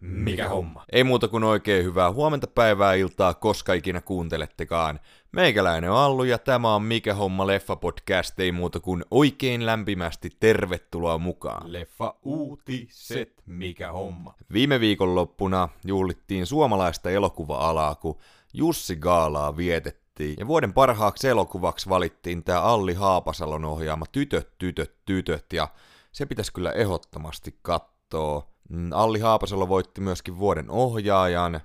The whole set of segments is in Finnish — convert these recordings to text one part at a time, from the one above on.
Mikä homma? Ei muuta kuin oikein hyvää huomenta päivää iltaa, koska ikinä kuuntelettekaan. Meikäläinen on Allu ja tämä on Mikä homma leffa podcast, ei muuta kuin oikein lämpimästi tervetuloa mukaan. Leffa uutiset, mikä homma? Viime viikonloppuna juhlittiin suomalaista elokuva-alaa, kun Jussi Gaalaa vietettiin. Ja vuoden parhaaksi elokuvaksi valittiin tämä Alli Haapasalon ohjaama Tytöt, tytöt, tytöt, ja se pitäisi kyllä ehdottomasti katsoa. Mm, Alli Haapasalo voitti myöskin vuoden ohjaajan,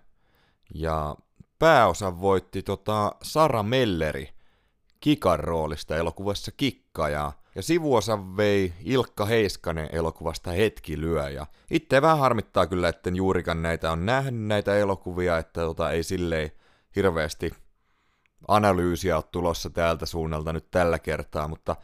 ja pääosan voitti tota Sara Melleri Kikan roolista elokuvassa Kikka, ja, ja sivuosan vei Ilkka Heiskanen elokuvasta Hetki lyö, ja itse vähän harmittaa kyllä, että juurikaan näitä on nähnyt näitä elokuvia, että tota, ei silleen hirveästi analyysiä ole tulossa täältä suunnalta nyt tällä kertaa, mutta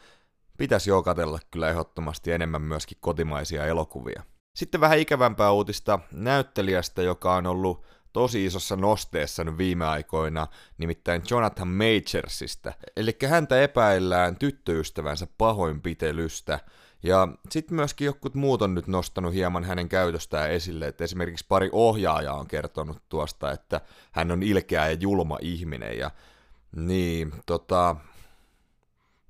pitäisi jo katella kyllä ehdottomasti enemmän myöskin kotimaisia elokuvia. Sitten vähän ikävämpää uutista näyttelijästä, joka on ollut tosi isossa nosteessa nyt viime aikoina, nimittäin Jonathan Majorsista. Eli häntä epäillään tyttöystävänsä pahoinpitelystä, ja sitten myöskin jotkut muut on nyt nostanut hieman hänen käytöstään esille, että esimerkiksi pari ohjaajaa on kertonut tuosta, että hän on ilkeä ja julma ihminen, ja niin, tota,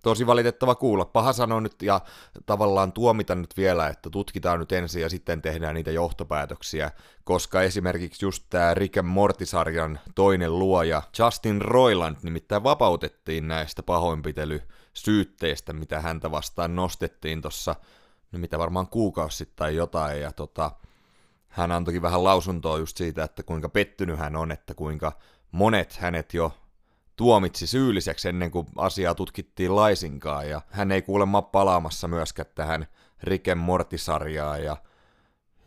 tosi valitettava kuulla. Paha sanoa nyt ja tavallaan tuomita nyt vielä, että tutkitaan nyt ensin ja sitten tehdään niitä johtopäätöksiä, koska esimerkiksi just tämä Rick and Morty-sarjan toinen luoja Justin Roiland nimittäin vapautettiin näistä pahoinpitelysyytteistä, mitä häntä vastaan nostettiin tuossa, no mitä varmaan kuukausi sitten tai jotain, ja tota, hän antoi vähän lausuntoa just siitä, että kuinka pettynyt hän on, että kuinka monet hänet jo tuomitsi syylliseksi ennen kuin asiaa tutkittiin laisinkaan, ja hän ei kuulemma palaamassa myöskään tähän Riken Mortisarjaan, ja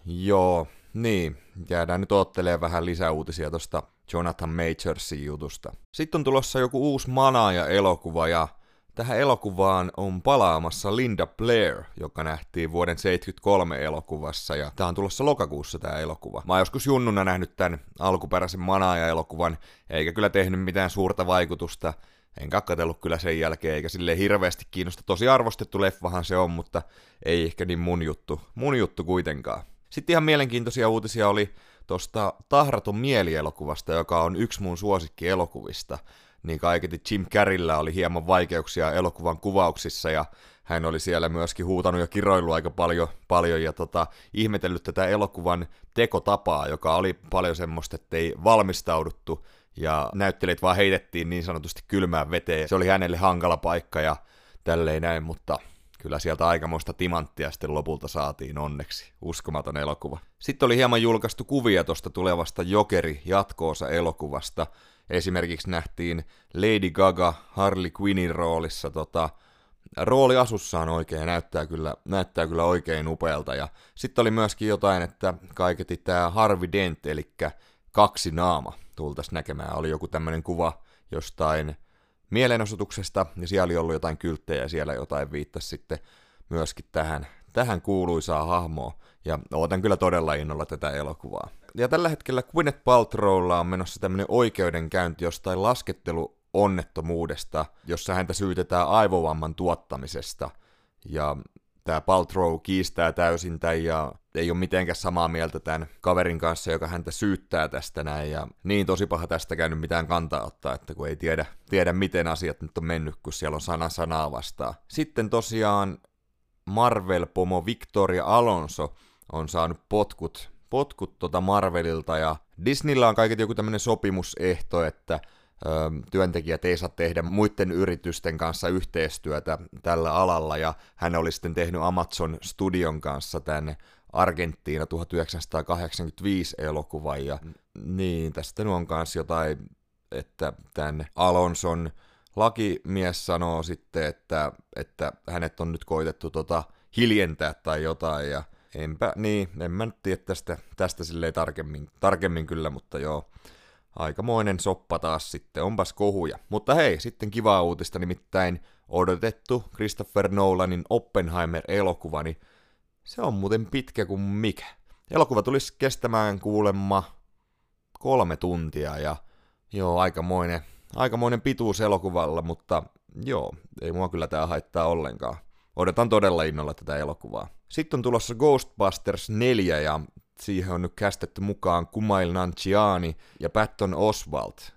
joo, niin, jäädään nyt ottelemaan vähän lisäuutisia tuosta Jonathan Majorsin jutusta. Sitten on tulossa joku uusi Manaaja-elokuva, ja tähän elokuvaan on palaamassa Linda Blair, joka nähtiin vuoden 73 elokuvassa, ja tämä on tulossa lokakuussa tämä elokuva. Mä oon joskus junnuna nähnyt tämän alkuperäisen Manaaja-elokuvan, eikä kyllä tehnyt mitään suurta vaikutusta, en kakkatellut kyllä sen jälkeen, eikä sille hirveästi kiinnosta. Tosi arvostettu leffahan se on, mutta ei ehkä niin mun juttu, mun juttu kuitenkaan. Sitten ihan mielenkiintoisia uutisia oli tuosta Tahraton mielielokuvasta, joka on yksi mun suosikki elokuvista niin kaiketi Jim Carreyllä oli hieman vaikeuksia elokuvan kuvauksissa ja hän oli siellä myöskin huutanut ja kiroillut aika paljon, paljon ja tota, ihmetellyt tätä elokuvan tekotapaa, joka oli paljon semmoista, että ei valmistauduttu ja näyttelijät vaan heitettiin niin sanotusti kylmään veteen. Se oli hänelle hankala paikka ja tälleen näin, mutta kyllä sieltä aikamoista timanttia sitten lopulta saatiin onneksi. Uskomaton elokuva. Sitten oli hieman julkaistu kuvia tuosta tulevasta Jokeri jatkoosa elokuvasta, Esimerkiksi nähtiin Lady Gaga Harley Quinnin roolissa tota, rooli asussaan oikein näyttää kyllä, näyttää kyllä oikein upealta. Ja sitten oli myöskin jotain, että kaiketi tämä Harvey Dent, eli kaksi naama, tultaisiin näkemään. Oli joku tämmöinen kuva jostain mielenosoituksesta, ja siellä oli ollut jotain kylttejä, ja siellä jotain viittasi sitten myöskin tähän, tähän kuuluisaa hahmoa. Ja ootan kyllä todella innolla tätä elokuvaa. Ja tällä hetkellä Gwyneth Paltrowlla on menossa tämmöinen oikeudenkäynti jostain lasketteluonnettomuudesta, jossa häntä syytetään aivovamman tuottamisesta. Ja tämä Paltrow kiistää täysin tämän ja ei ole mitenkään samaa mieltä tämän kaverin kanssa, joka häntä syyttää tästä näin. Ja niin tosi paha tästä käynyt mitään kantaa ottaa, että kun ei tiedä, tiedä miten asiat nyt on mennyt, kun siellä on sana sanaa vastaan. Sitten tosiaan Marvel-pomo Victoria Alonso on saanut potkut potkut tota Marvelilta ja Disneyllä on kaiket joku tämmöinen sopimusehto, että ö, työntekijät ei saa tehdä muiden yritysten kanssa yhteistyötä tällä alalla. Ja hän oli sitten tehnyt Amazon Studion kanssa tänne Argentiina 1985 elokuvan. Ja niin, tästä on kanssa jotain, että tämän Alonson lakimies sanoo sitten, että, että hänet on nyt koitettu tota hiljentää tai jotain. Ja enpä, niin, en mä nyt tiedä tästä, tästä silleen tarkemmin, tarkemmin kyllä, mutta joo, aikamoinen soppa taas sitten, onpas kohuja. Mutta hei, sitten kivaa uutista, nimittäin odotettu Christopher Nolanin Oppenheimer-elokuva, niin se on muuten pitkä kuin mikä. Elokuva tulisi kestämään kuulemma kolme tuntia ja joo, aikamoinen, aikamoinen pituus elokuvalla, mutta joo, ei mua kyllä tää haittaa ollenkaan. Odotan todella innolla tätä elokuvaa. Sitten on tulossa Ghostbusters 4 ja siihen on nyt kästetty mukaan Kumail Nanjiani ja Patton Oswalt.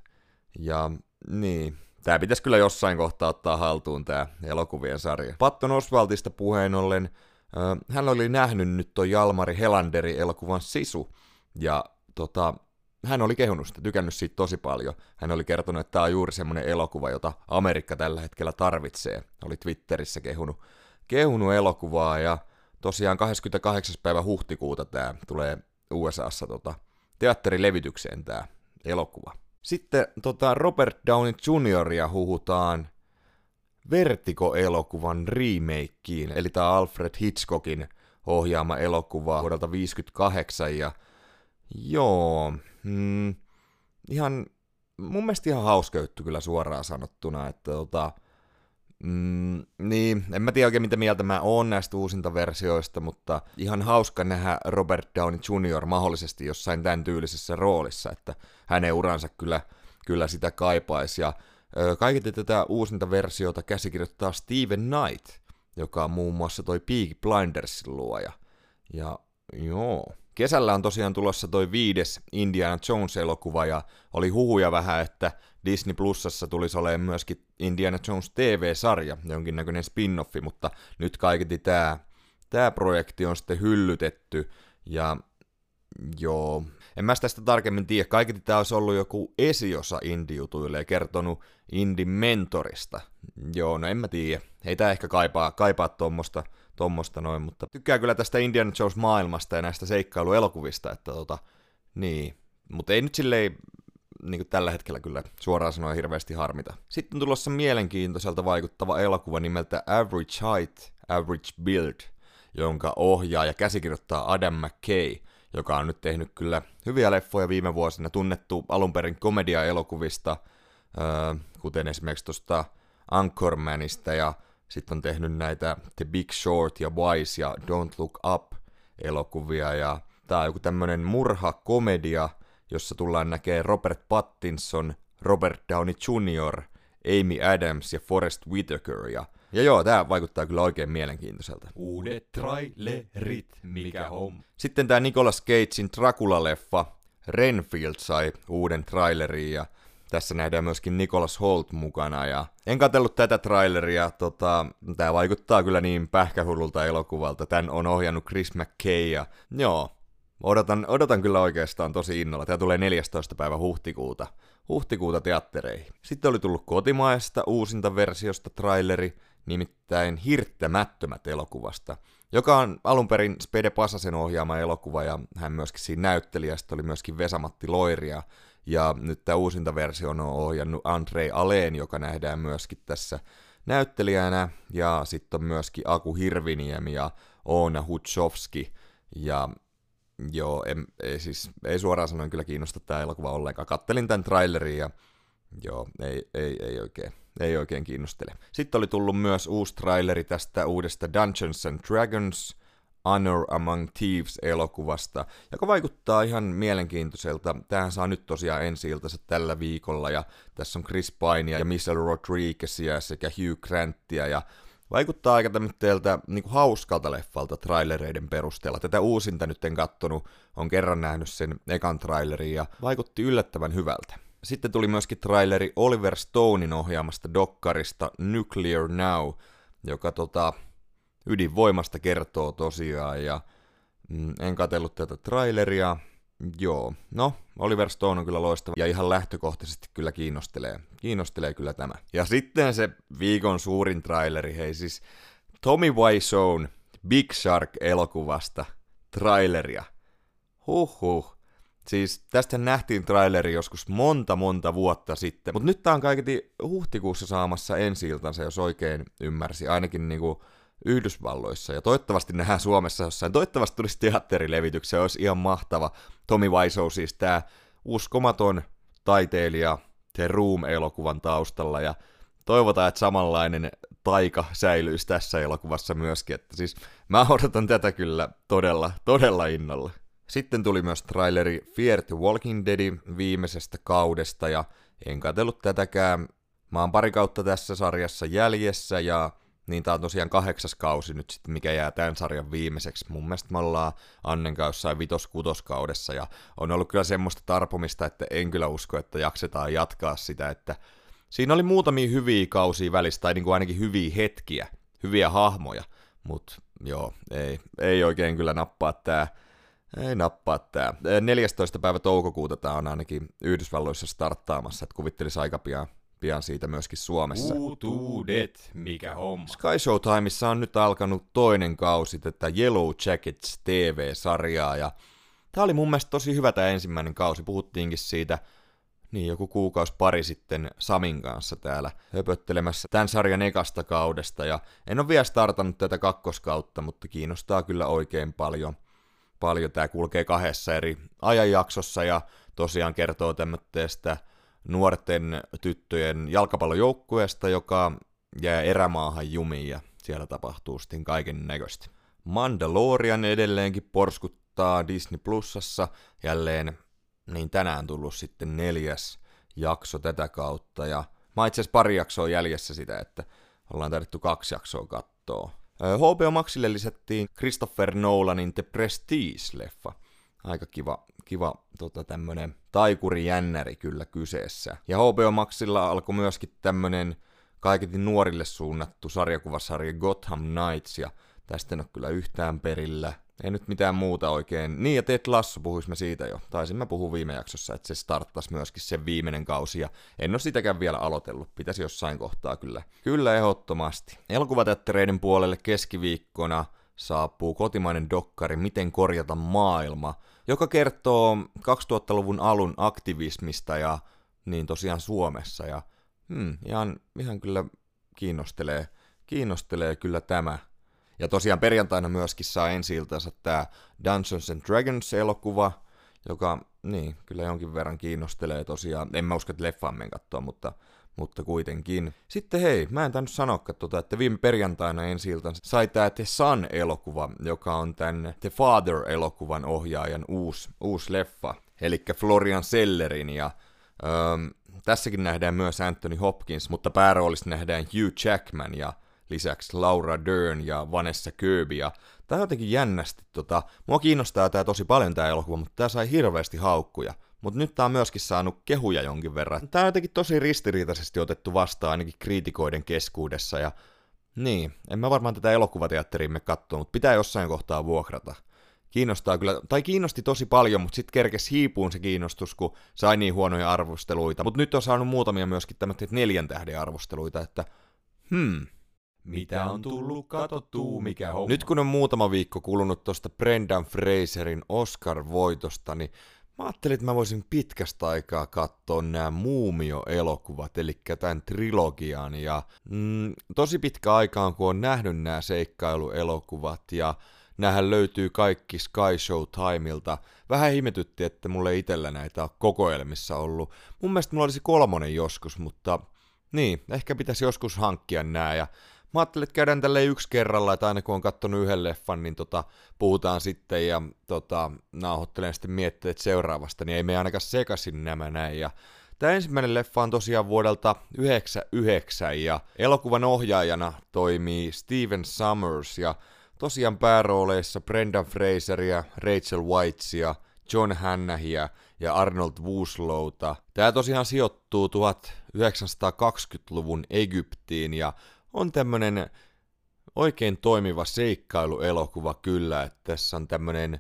Ja niin, Tää pitäisi kyllä jossain kohtaa ottaa haltuun tää elokuvien sarja. Patton Oswaltista puheen ollen, äh, hän oli nähnyt nyt toi Jalmari Helanderi elokuvan Sisu, ja tota, hän oli kehunut sitä, tykännyt siitä tosi paljon. Hän oli kertonut, että tämä on juuri semmoinen elokuva, jota Amerikka tällä hetkellä tarvitsee. Oli Twitterissä kehunut, kehunut elokuvaa ja tosiaan 28. päivä huhtikuuta tämä tulee USAssa tota, teatterilevitykseen tämä elokuva. Sitten tota, Robert Downey Jr. huhutaan Vertigo-elokuvan remakeen, eli tämä Alfred Hitchcockin ohjaama elokuva vuodelta 58 ja joo, mm, ihan mun mielestä ihan hauska juttu kyllä suoraan sanottuna, että tota, Mm, niin, en mä tiedä oikein mitä mieltä mä oon näistä uusinta versioista, mutta ihan hauska nähdä Robert Downey Jr. mahdollisesti jossain tämän tyylisessä roolissa, että hänen uransa kyllä, kyllä sitä kaipaisi. Ja kaiketi tätä uusinta versiota käsikirjoittaa Steven Knight, joka on muun muassa toi Peaky Blindersin luoja. Ja joo, kesällä on tosiaan tulossa toi viides Indiana Jones-elokuva, ja oli huhuja vähän, että Disney Plusassa tulisi olemaan myöskin Indiana Jones TV-sarja, jonkinnäköinen spin-offi, mutta nyt kaiketi tämä tää projekti on sitten hyllytetty, ja joo, en mä tästä tarkemmin tiedä, kaiketi tämä olisi ollut joku esiosa indie-jutuille ja kertonut indin mentorista. Joo, no en mä tiedä, ei tää ehkä kaipaa, kaipaa tuommoista tommosta noin, mutta tykkää kyllä tästä Indiana Jones maailmasta ja näistä seikkailuelokuvista, että tota, niin. Mutta ei nyt silleen niin kuin tällä hetkellä kyllä suoraan sanoen hirveästi harmita. Sitten on tulossa mielenkiintoiselta vaikuttava elokuva nimeltä Average Height, Average Build, jonka ohjaa ja käsikirjoittaa Adam McKay, joka on nyt tehnyt kyllä hyviä leffoja viime vuosina, tunnettu alun perin komedia-elokuvista, kuten esimerkiksi tuosta Anchormanista, ja sitten on tehnyt näitä The Big Short ja Wise ja Don't Look Up elokuvia, ja tää on joku tämmönen murha-komedia, jossa tullaan näkee Robert Pattinson, Robert Downey Jr., Amy Adams ja Forrest Whitaker. Ja, ja joo, tää vaikuttaa kyllä oikein mielenkiintoiselta. Uudet trailerit, mikä on. Sitten tää Nicolas Cagein Dracula-leffa, Renfield sai uuden trailerin ja tässä nähdään myöskin Nicholas Holt mukana ja en katsellut tätä traileria, tota, tää vaikuttaa kyllä niin pähkähullulta elokuvalta. Tän on ohjannut Chris McKay ja joo, Odotan, odotan kyllä oikeastaan tosi innolla. Tämä tulee 14. päivä huhtikuuta, huhtikuuta teattereihin. Sitten oli tullut kotimaesta uusinta versiosta traileri, nimittäin Hirttämättömät elokuvasta, joka on alun perin Spede Pasasen ohjaama elokuva, ja hän myöskin siinä näyttelijästä oli myöskin Vesamatti Loiria, ja nyt tämä uusinta versio on ohjannut Andrei Aleen, joka nähdään myöskin tässä näyttelijänä, ja sitten on myöskin Aku Hirviniemi ja Oona Hutsovski, ja Joo, en, ei, siis, ei suoraan sanoen kyllä kiinnosta tämä elokuva ollenkaan. Kattelin tämän trailerin ja joo, ei, ei, ei, oikein, ei oikein kiinnostele. Sitten oli tullut myös uusi traileri tästä uudesta Dungeons and Dragons Honor Among Thieves-elokuvasta, joka vaikuttaa ihan mielenkiintoiselta. Tähän saa nyt tosiaan ensi tällä viikolla, ja tässä on Chris Pine ja Michelle Rodriguezia sekä Hugh Grantia, ja Vaikuttaa aika tämmöiltä niin hauskalta leffalta trailereiden perusteella. Tätä uusinta nyt en kattonut, on kerran nähnyt sen ekan trailerin ja vaikutti yllättävän hyvältä. Sitten tuli myöskin traileri Oliver Stonein ohjaamasta dokkarista Nuclear Now, joka tota, ydinvoimasta kertoo tosiaan ja mm, en katsellut tätä traileria, Joo, no Oliver Stone on kyllä loistava ja ihan lähtökohtaisesti kyllä kiinnostelee. Kiinnostelee kyllä tämä. Ja sitten se viikon suurin traileri, hei siis Tommy Wiseau Big Shark-elokuvasta traileria. Huhhuh. Siis tästä nähtiin traileri joskus monta monta vuotta sitten, mutta nyt tää on kaiketi huhtikuussa saamassa ensi jos oikein ymmärsi. Ainakin niinku Yhdysvalloissa ja toivottavasti nähdään Suomessa jossain. Toivottavasti tulisi teatterilevityksiä, olisi ihan mahtava. Tommy Wiseau siis tämä uskomaton taiteilija The Room-elokuvan taustalla ja toivotaan, että samanlainen taika säilyisi tässä elokuvassa myöskin. Että siis mä odotan tätä kyllä todella, todella innolla. Sitten tuli myös traileri Fear the Walking Deadin viimeisestä kaudesta ja en katsellut tätäkään. Mä oon pari kautta tässä sarjassa jäljessä ja niin tää on tosiaan kahdeksas kausi nyt sitten, mikä jää tämän sarjan viimeiseksi. Mun mielestä me ollaan Annen kanssa jossain vitos-kutoskaudessa, ja on ollut kyllä semmoista tarpomista, että en kyllä usko, että jaksetaan jatkaa sitä, että siinä oli muutamia hyviä kausia välissä, tai niin kuin ainakin hyviä hetkiä, hyviä hahmoja, mutta joo, ei, ei oikein kyllä nappaa tää, ei nappaa tää. 14. päivä toukokuuta tää on ainakin Yhdysvalloissa starttaamassa, että kuvittelisi aika pian pian siitä myöskin Suomessa. Uutuudet, mikä homma. Sky Showtimeissa on nyt alkanut toinen kausi tätä Yellow Jackets TV-sarjaa, ja tämä oli mun mielestä tosi hyvä tämä ensimmäinen kausi. Puhuttiinkin siitä niin joku kuukausi pari sitten Samin kanssa täällä höpöttelemässä tämän sarjan ekasta kaudesta, ja en ole vielä startannut tätä kakkoskautta, mutta kiinnostaa kyllä oikein paljon. Paljon tämä kulkee kahdessa eri ajanjaksossa, ja tosiaan kertoo tämmöistä nuorten tyttöjen jalkapallojoukkueesta, joka jää erämaahan jumiin ja siellä tapahtuu sitten kaiken näköistä. Mandalorian edelleenkin porskuttaa Disney Plusassa jälleen niin tänään tullut sitten neljäs jakso tätä kautta ja mä itse asiassa pari jaksoa jäljessä sitä, että ollaan taidettu kaksi jaksoa kattoa. HBO Maxille lisättiin Christopher Nolanin The Prestige-leffa. Aika kiva, kiva tota, tämmönen taikurijännäri kyllä kyseessä. Ja HBO Maxilla alkoi myöskin tämmönen kaiketi nuorille suunnattu sarjakuvasarja Gotham Knights, ja tästä en ole kyllä yhtään perillä. Ei nyt mitään muuta oikein. Niin, ja Ted Lasso puhuisimme siitä jo. Taisin mä puhua viime jaksossa, että se starttaisi myöskin sen viimeinen kausi, ja en ole sitäkään vielä aloitellut. Pitäisi jossain kohtaa kyllä. Kyllä ehdottomasti. Elokuvateattereiden puolelle keskiviikkona saapuu kotimainen dokkari Miten korjata maailma, joka kertoo 2000-luvun alun aktivismista ja niin tosiaan Suomessa. Ja hmm, ihan, ihan kyllä kiinnostelee, kiinnostelee kyllä tämä. Ja tosiaan perjantaina myöskin saa ensi iltansa tämä Dungeons and Dragons-elokuva, joka niin, kyllä jonkin verran kiinnostelee tosiaan. En mä usko, että leffaan katsoa, mutta mutta kuitenkin. Sitten hei, mä en tainnut sanoa, tota, että viime perjantaina ensi sai tää The Sun-elokuva, joka on tän The Father-elokuvan ohjaajan uusi, uusi leffa, eli Florian Sellerin, ja öö, tässäkin nähdään myös Anthony Hopkins, mutta pääroolissa nähdään Hugh Jackman ja lisäksi Laura Dern ja Vanessa Kirby, ja tää on jotenkin jännästi, tota, mua kiinnostaa tää tosi paljon tää elokuva, mutta tää sai hirveästi haukkuja. Mutta nyt tää on myöskin saanut kehuja jonkin verran. Tää on jotenkin tosi ristiriitaisesti otettu vastaan ainakin kriitikoiden keskuudessa ja niin, en mä varmaan tätä elokuvateatteriimme katsoa, mutta pitää jossain kohtaa vuokrata. Kiinnostaa kyllä, tai kiinnosti tosi paljon, mutta sitten kerkes hiipuun se kiinnostus, kun sai niin huonoja arvosteluita. Mutta nyt on saanut muutamia myöskin tämmöisiä neljän tähden arvosteluita, että hmm, mitä on tullut katottuu, mikä homma. Nyt kun on muutama viikko kulunut tuosta Brendan Fraserin Oscar-voitosta, niin Mä ajattelin, että mä voisin pitkästä aikaa katsoa nämä Muumio-elokuvat, eli tämän trilogian, ja mm, tosi pitkä aikaan, kun on nähnyt nämä seikkailuelokuvat, ja näähän löytyy kaikki Sky Show Timeilta. Vähän himetytti, että mulle itsellä näitä on kokoelmissa ollut. Mun mielestä mulla olisi kolmonen joskus, mutta niin, ehkä pitäisi joskus hankkia nää, ja mä ajattelin, että käydään tälle yksi kerralla, että aina kun on katsonut yhden leffan, niin tota, puhutaan sitten ja tota, nauhoittelen sitten mietteet seuraavasta, niin ei me ainakaan sekaisin nämä näin. Ja Tämä ensimmäinen leffa on tosiaan vuodelta 99 ja elokuvan ohjaajana toimii Steven Summers ja tosiaan päärooleissa Brendan Fraseria, Rachel Whitesia, John Hannahia ja Arnold Wooslowta. Tämä tosiaan sijoittuu 1920-luvun Egyptiin ja on tämmönen oikein toimiva seikkailuelokuva kyllä, että tässä on tämmönen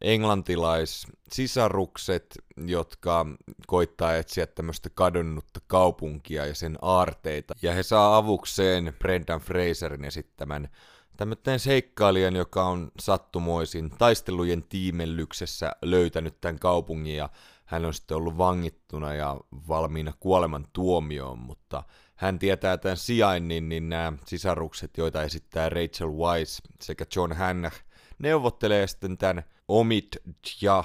englantilais sisarukset, jotka koittaa etsiä tämmöistä kadonnutta kaupunkia ja sen aarteita. Ja he saa avukseen Brendan Fraserin esittämän tämmöinen seikkailijan, joka on sattumoisin taistelujen tiimellyksessä löytänyt tämän kaupungin ja hän on sitten ollut vangittuna ja valmiina kuoleman tuomioon, mutta hän tietää tämän sijainnin, niin nämä sisarukset, joita esittää Rachel Weisz sekä John Hannah, neuvottelee sitten tämän Omid ja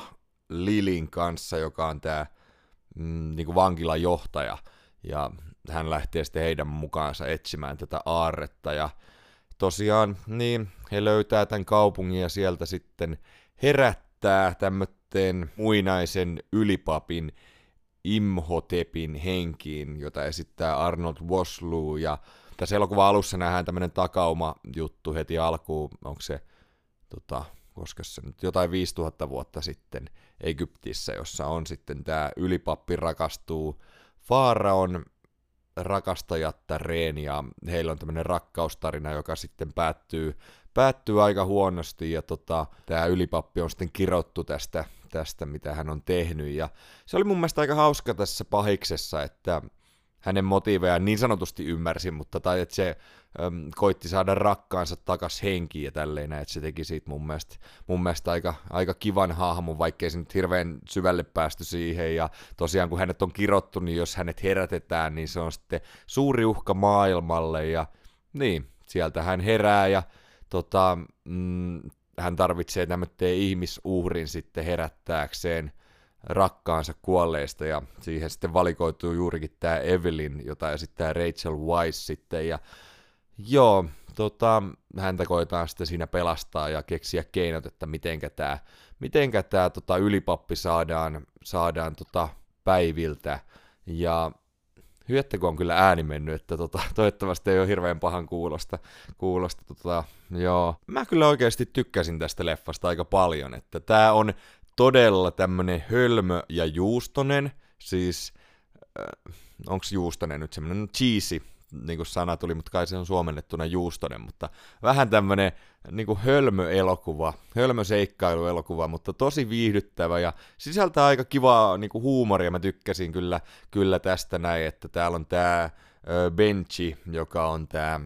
Lilin kanssa, joka on tämä mm, niin kuin vankilan johtaja, ja hän lähtee sitten heidän mukaansa etsimään tätä aarretta, ja tosiaan, niin, he löytää tämän kaupungin ja sieltä sitten herättää tämmöten muinaisen ylipapin Imhotepin henkiin, jota esittää Arnold Vosloo, ja tässä elokuvan alussa nähdään tämmöinen takauma juttu heti alkuun, onko se, tota, koska se nyt jotain 5000 vuotta sitten Egyptissä, jossa on sitten tämä ylipappi rakastuu. Faaraon rakastajattareen ja heillä on tämmöinen rakkaustarina, joka sitten päättyy, päättyy aika huonosti ja tota, tämä ylipappi on sitten kirottu tästä, tästä, mitä hän on tehnyt. Ja se oli mun mielestä aika hauska tässä pahiksessa, että hänen motiivejaan niin sanotusti ymmärsin, mutta tai että se äm, koitti saada rakkaansa takas henkiin ja tälleen, että se teki siitä mun mielestä, mun mielestä aika, aika kivan hahmon, vaikkei se nyt hirveän syvälle päästy siihen, ja tosiaan kun hänet on kirottu, niin jos hänet herätetään, niin se on sitten suuri uhka maailmalle, ja niin, sieltä hän herää, ja tota, mm, hän tarvitsee tämmöinen ihmisuhrin sitten herättääkseen, rakkaansa kuolleista ja siihen sitten valikoituu juurikin tämä Evelyn, jota esittää Rachel Weisz sitten ja joo, tota, häntä koetaan sitten siinä pelastaa ja keksiä keinot, että mitenkä tämä mitenkä tää, tota, ylipappi saadaan, saadaan tota, päiviltä ja Hyöttäkö on kyllä ääni mennyt, että tota, toivottavasti ei ole hirveän pahan kuulosta. kuulosta tota, joo. Mä kyllä oikeasti tykkäsin tästä leffasta aika paljon, että tää on todella tämmönen hölmö ja juustonen, siis äh, onko juustonen nyt semmonen cheesy, niin kuin sana tuli, mutta kai se on suomennettuna juustonen, mutta vähän tämmönen niin kuin hölmö-elokuva, hölmö-seikkailuelokuva, mutta tosi viihdyttävä ja sisältää aika kivaa niin kuin huumoria, mä tykkäsin kyllä, kyllä tästä näin, että täällä on tää Benchi, joka on tää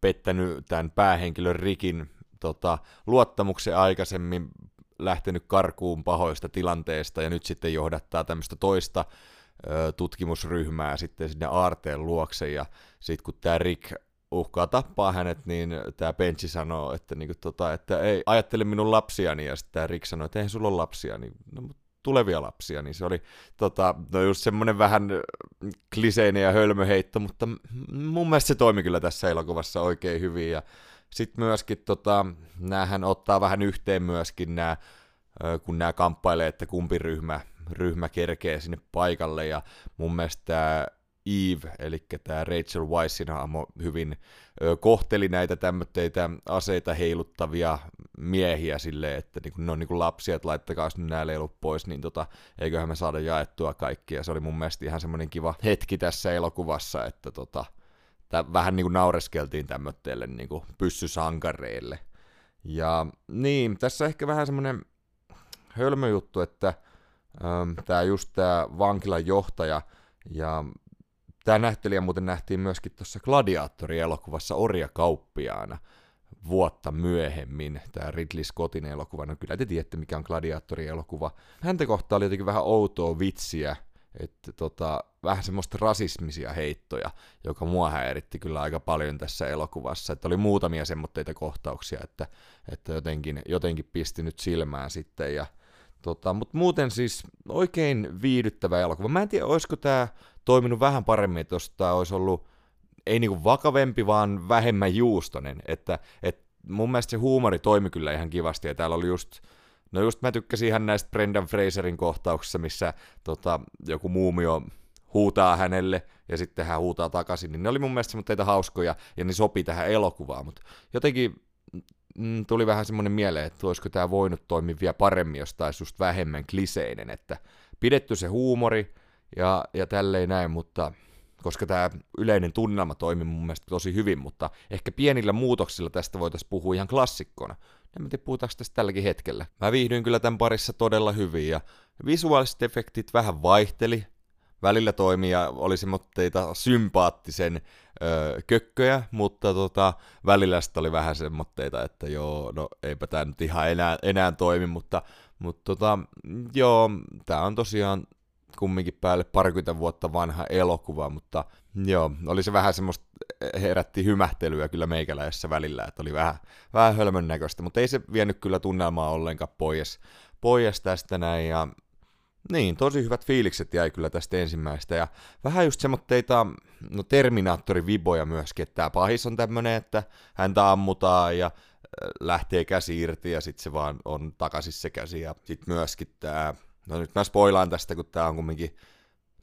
pettänyt tämän päähenkilön Rikin tota, luottamuksen aikaisemmin lähtenyt karkuun pahoista tilanteesta ja nyt sitten johdattaa tämmöistä toista ö, tutkimusryhmää sitten sinne aarteen luokse. Ja sitten kun tämä Rick uhkaa tappaa hänet, niin tämä Benji sanoo, että, niinku, tota, että ei ajattele minun lapsiani, ja sitten tämä Rick sanoo, että eihän sulla ole lapsia, niin no, tulevia lapsia, niin se oli tota, no just semmoinen vähän kliseinen ja hölmöheitto, mutta mun mielestä se toimi kyllä tässä elokuvassa oikein hyvin, ja sitten myöskin tota, näähän ottaa vähän yhteen myöskin nämä, kun nämä kamppailee, että kumpi ryhmä, ryhmä kerkee sinne paikalle, ja mun mielestä Eve, eli tämä Rachel Weissin hahmo, hyvin kohteli näitä tämmöitä aseita heiluttavia miehiä silleen, että niinku, ne on niinku lapsia, että laittakaa nyt nämä lelut pois, niin tota, eiköhän me saada jaettua kaikkia. Se oli mun mielestä ihan semmoinen kiva hetki tässä elokuvassa, että tota, tää, vähän niin kuin naureskeltiin tämmöitteille niin kuin pyssysankareille. Ja niin, tässä ehkä vähän semmoinen hölmö juttu, että tämä just tämä vankilan johtaja ja tämä näyttelijä muuten nähtiin myöskin tuossa Gladiaattori-elokuvassa orjakauppiaana vuotta myöhemmin, tämä Ridley Scottin elokuva, no kyllä te tiedätte mikä on Gladiaattori-elokuva. Häntä kohtaa oli jotenkin vähän outoa vitsiä, että tota, vähän semmoista rasismisia heittoja, joka mua häiritti kyllä aika paljon tässä elokuvassa, että oli muutamia semmoitteita kohtauksia, että, että jotenkin, jotenkin pisti nyt silmään sitten ja Tota, mutta muuten siis oikein viihdyttävä elokuva. Mä en tiedä, olisiko tämä toiminut vähän paremmin, että jos tämä olisi ollut ei niinku vakavempi, vaan vähemmän juustonen. Että, et mun mielestä se huumori toimi kyllä ihan kivasti, ja täällä oli just No just mä tykkäsin ihan näistä Brendan Fraserin kohtauksissa, missä tota, joku muumio huutaa hänelle ja sitten hän huutaa takaisin, niin ne oli mun mielestä semmoitteita hauskoja ja ne sopi tähän elokuvaan, mutta jotenkin mm, tuli vähän semmoinen mieleen, että olisiko tämä voinut toimia vielä paremmin, jos taisi just vähemmän kliseinen, että pidetty se huumori ja, ja tälleen näin, mutta koska tämä yleinen tunnelma toimi mun mielestä tosi hyvin, mutta ehkä pienillä muutoksilla tästä voitaisiin puhua ihan klassikkona. En tiedä, puhutaanko tästä tälläkin hetkellä. Mä viihdyin kyllä tämän parissa todella hyvin ja visuaaliset efektit vähän vaihteli. Välillä toimii ja oli semmoitteita sympaattisen öö, kökköjä, mutta tota, välillä sitten oli vähän semmoitteita, että joo, no eipä tämä nyt ihan enää, enää toimi, mutta, mutta tota, joo, tämä on tosiaan kumminkin päälle parikymmentä vuotta vanha elokuva, mutta joo, oli se vähän semmoista, herätti hymähtelyä kyllä meikäläisessä välillä, että oli vähän, vähän hölmön näköistä, mutta ei se vienyt kyllä tunnelmaa ollenkaan pois, pois tästä näin, ja niin, tosi hyvät fiilikset jäi kyllä tästä ensimmäistä, ja vähän just semmoitteita, no Terminaattori-viboja myöskin, että tämä pahis on tämmönen, että häntä ammutaan, ja lähtee käsi irti, ja sitten se vaan on takaisin se käsi, ja sitten myöskin tämä No nyt mä spoilaan tästä, kun tää on kumminkin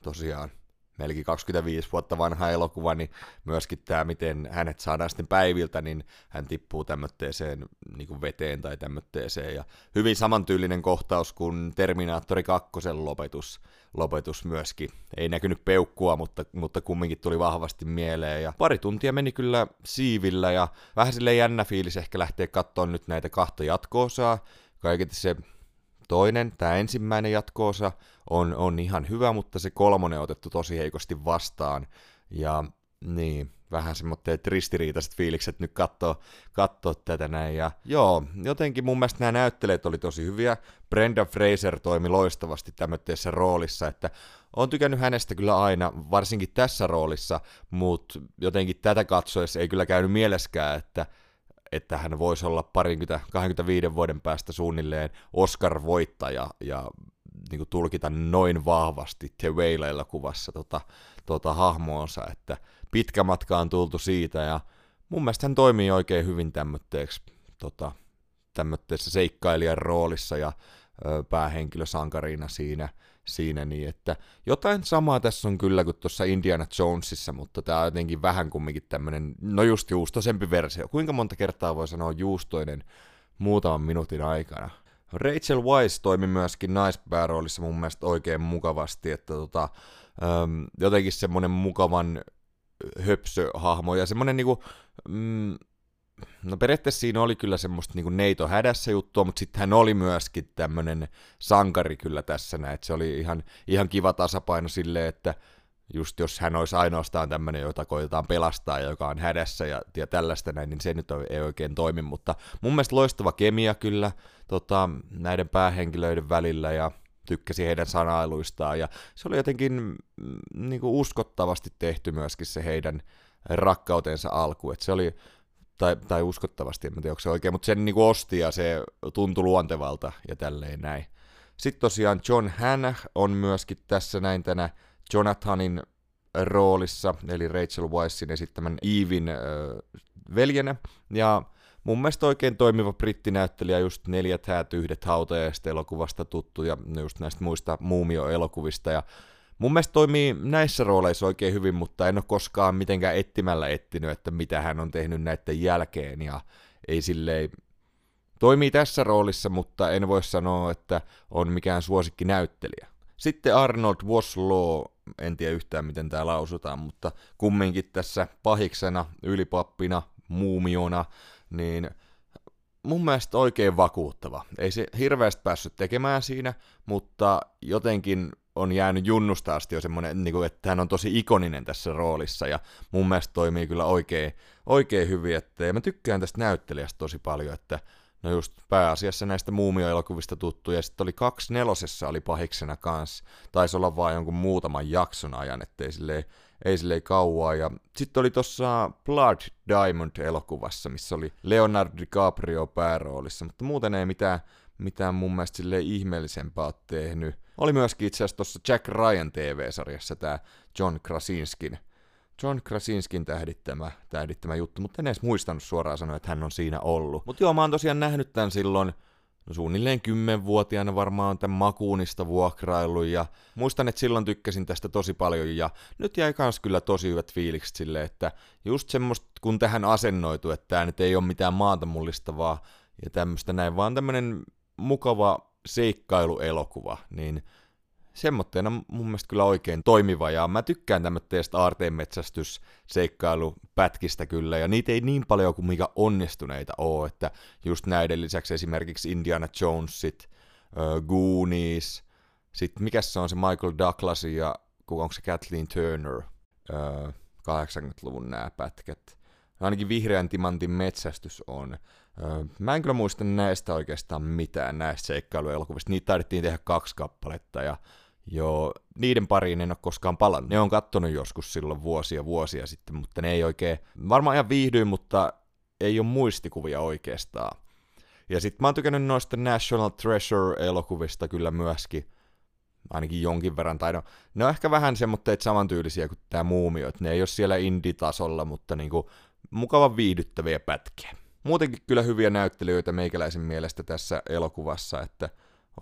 tosiaan melkein 25 vuotta vanha elokuva, niin myöskin tämä, miten hänet saadaan sitten päiviltä, niin hän tippuu tämmöiseen niin veteen tai tämmöiseen. Ja hyvin samantyylinen kohtaus kuin Terminaattori 2 lopetus, lopetus myöskin. Ei näkynyt peukkua, mutta, mutta kumminkin tuli vahvasti mieleen. Ja pari tuntia meni kyllä siivillä ja vähän silleen jännä fiilis ehkä lähteä katsoa nyt näitä kahta jatkoosaa. Kaiketi se toinen, tämä ensimmäinen jatkoosa, on, on ihan hyvä, mutta se kolmonen on otettu tosi heikosti vastaan. Ja niin, vähän semmoitteet ristiriitaiset fiilikset nyt katsoa, katsoa tätä näin. Ja joo, jotenkin mun mielestä nämä näyttelijät oli tosi hyviä. Brenda Fraser toimi loistavasti tämmöisessä roolissa, että on tykännyt hänestä kyllä aina, varsinkin tässä roolissa, mutta jotenkin tätä katsoessa ei kyllä käynyt mieleskään, että että hän voisi olla parinkymmentä, 25 vuoden päästä suunnilleen Oscar-voittaja ja niin kuin tulkita noin vahvasti The Whale-elokuvassa tota, tota hahmoonsa, että pitkä matka on tultu siitä ja mun mielestä hän toimii oikein hyvin tämmötteeksi tota, tämmöisessä seikkailijan roolissa ja ö, päähenkilösankarina siinä, siinä niin, että jotain samaa tässä on kyllä kuin tuossa Indiana Jonesissa, mutta tämä on jotenkin vähän kumminkin tämmöinen, no just juustosempi versio. Kuinka monta kertaa voi sanoa juustoinen muutaman minuutin aikana? Rachel Weisz toimi myöskin naispääroolissa mun mielestä oikein mukavasti, että tota, jotenkin semmoinen mukavan höpsöhahmo ja semmoinen niinku, mm, no periaatteessa siinä oli kyllä semmoista niinku neito hädässä juttua, mutta sitten hän oli myöskin tämmöinen sankari kyllä tässä näin, että se oli ihan, ihan kiva tasapaino silleen, että just jos hän olisi ainoastaan tämmöinen, jota koitetaan pelastaa joka on hädässä ja, ja tällaista näin, niin se nyt ei oikein toimi, mutta mun mielestä loistava kemia kyllä tota, näiden päähenkilöiden välillä ja tykkäsi heidän sanailuistaan ja se oli jotenkin mm, niin kuin uskottavasti tehty myöskin se heidän rakkautensa alku, että se oli tai, tai uskottavasti, en tiedä onko se oikein, mutta sen niin kuin osti ja se tuntui luontevalta ja tälleen näin. Sitten tosiaan John Hannah on myöskin tässä näin tänä Jonathanin roolissa, eli Rachel Weissin esittämän Evein äh, veljenä, ja mun mielestä oikein toimiva brittinäyttelijä, just neljät häät yhdet hautajaista elokuvasta tuttu, ja just näistä muista muumio-elokuvista, ja mun mielestä toimii näissä rooleissa oikein hyvin, mutta en ole koskaan mitenkään etsimällä etsinyt, että mitä hän on tehnyt näiden jälkeen, ja ei silleen toimii tässä roolissa, mutta en voi sanoa, että on mikään suosikki näyttelijä. Sitten Arnold Woslaw, en tiedä yhtään miten tämä lausutaan, mutta kumminkin tässä pahiksena, ylipappina, muumiona, niin mun mielestä oikein vakuuttava. Ei se hirveästi päässyt tekemään siinä, mutta jotenkin on jäänyt junnusta asti jo semmoinen, niin kuin, että hän on tosi ikoninen tässä roolissa, ja mun mielestä toimii kyllä oikein, oikein hyvin, että, ja mä tykkään tästä näyttelijästä tosi paljon, että No just pääasiassa näistä muumioelokuvista tuttuja. Sitten oli kaksi nelosessa oli pahiksena kanssa. Taisi olla vain jonkun muutaman jakson ajan, ettei silleen, ei silleen kauaa. Ja sitten oli tuossa Blood Diamond-elokuvassa, missä oli Leonardo DiCaprio pääroolissa, mutta muuten ei mitään, mitään mun mielestä ihmeellisempää tehnyt. Oli myöskin itse asiassa tuossa Jack Ryan TV-sarjassa tämä John Krasinskin John Krasinskin tähdittämä, tähdittämä juttu, mutta en edes muistanut suoraan sanoa, että hän on siinä ollut. Mutta joo, mä oon tosiaan nähnyt tämän silloin no suunnilleen kymmenvuotiaana varmaan tämän makuunista vuokraillut ja muistan, että silloin tykkäsin tästä tosi paljon ja nyt jäi kans kyllä tosi hyvät fiilikset sille, että just semmoista kun tähän asennoitu, että tämä nyt ei ole mitään maata mullistavaa ja tämmöistä näin, vaan tämmöinen mukava seikkailuelokuva, niin semmoitteena mun mielestä kyllä oikein toimiva, ja mä tykkään tämmöistä aarteenmetsästysseikkalupätkistä kyllä, ja niitä ei niin paljon kuin mikä onnistuneita ole, että just näiden lisäksi esimerkiksi Indiana Jonesit, äh, Goonies, sitten mikä se on se Michael Douglas ja kuka onko se Kathleen Turner, äh, 80-luvun nämä pätkät. Ainakin vihreän timantin metsästys on. Mä en kyllä muista näistä oikeastaan mitään näistä seikkailuelokuvista. Niitä taidettiin tehdä kaksi kappaletta ja Joo, niiden pariin en ole koskaan palannut. Ne on kattonut joskus silloin vuosia vuosia sitten, mutta ne ei oikein, varmaan ihan viihdyin, mutta ei ole muistikuvia oikeastaan. Ja sitten mä oon tykännyt noista National Treasure-elokuvista kyllä myöskin, ainakin jonkin verran, tai no, ne on ehkä vähän semmoitteet samantyylisiä kuin tämä Muumio, että ne ei ole siellä indie-tasolla, mutta niinku mukavan viihdyttäviä pätkiä. Muutenkin kyllä hyviä näyttelijöitä meikäläisen mielestä tässä elokuvassa, että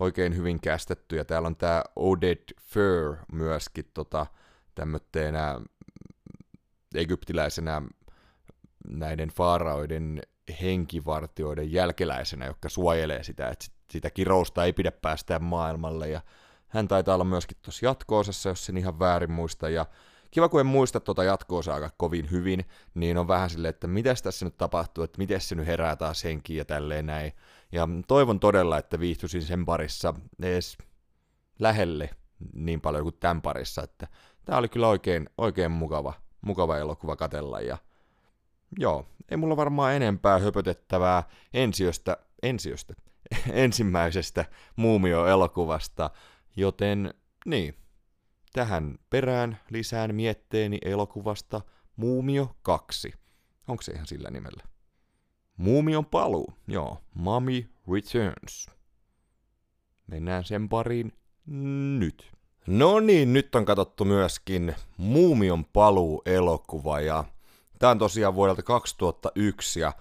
oikein hyvin kästetty, ja täällä on tämä Oded Fur myöskin tota, tämmötteenä egyptiläisenä näiden faaraoiden henkivartioiden jälkeläisenä, jotka suojelee sitä, että sitä kirousta ei pidä päästää maailmalle. Ja hän taitaa olla myöskin tuossa jatkoosassa, jos sen ihan väärin muista. Ja kiva, kun en muista tuota jatkoosaa aika kovin hyvin, niin on vähän silleen, että mitä tässä nyt tapahtuu, että miten se nyt herää taas henkiin ja tälleen näin. Ja toivon todella, että viihtyisin sen parissa edes lähelle niin paljon kuin tämän parissa, että tämä oli kyllä oikein, oikein mukava, mukava elokuva katella ja joo, ei mulla varmaan enempää höpötettävää ensiöstä, ensiöstä, ensimmäisestä Muumio-elokuvasta, joten niin, tähän perään lisään mietteeni elokuvasta Muumio 2. Onko se ihan sillä nimellä? Muumion paluu, joo, Mummy Returns. Mennään sen pariin nyt. No niin, nyt on katsottu myöskin Muumion paluu-elokuva ja tämä on tosiaan vuodelta 2001 ja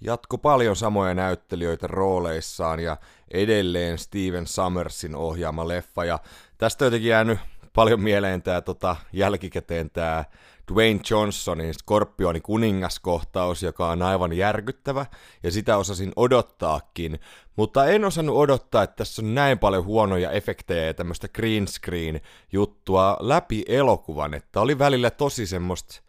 jatko paljon samoja näyttelijöitä rooleissaan ja edelleen Steven Summersin ohjaama leffa ja tästä on jotenkin jäänyt paljon mieleen tämä tota, jälkikäteen tämä Dwayne Johnsonin Skorpioni kuningaskohtaus, joka on aivan järkyttävä, ja sitä osasin odottaakin, mutta en osannut odottaa, että tässä on näin paljon huonoja efektejä ja tämmöistä green screen juttua läpi elokuvan, että oli välillä tosi semmoista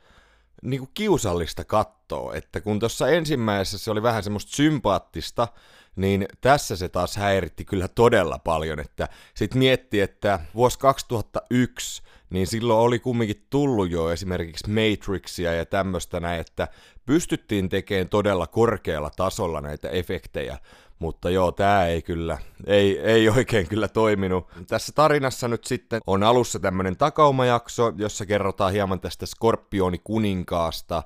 niinku kiusallista kattoa, että kun tuossa ensimmäisessä se oli vähän semmoista sympaattista, niin tässä se taas häiritti kyllä todella paljon, että sit mietti, että vuosi 2001, niin silloin oli kumminkin tullut jo esimerkiksi Matrixia ja tämmöistä näin, että pystyttiin tekemään todella korkealla tasolla näitä efektejä, mutta joo, tämä ei kyllä, ei, ei oikein kyllä toiminut. Tässä tarinassa nyt sitten on alussa tämmöinen takaumajakso, jossa kerrotaan hieman tästä Skorpioni kuninkaasta,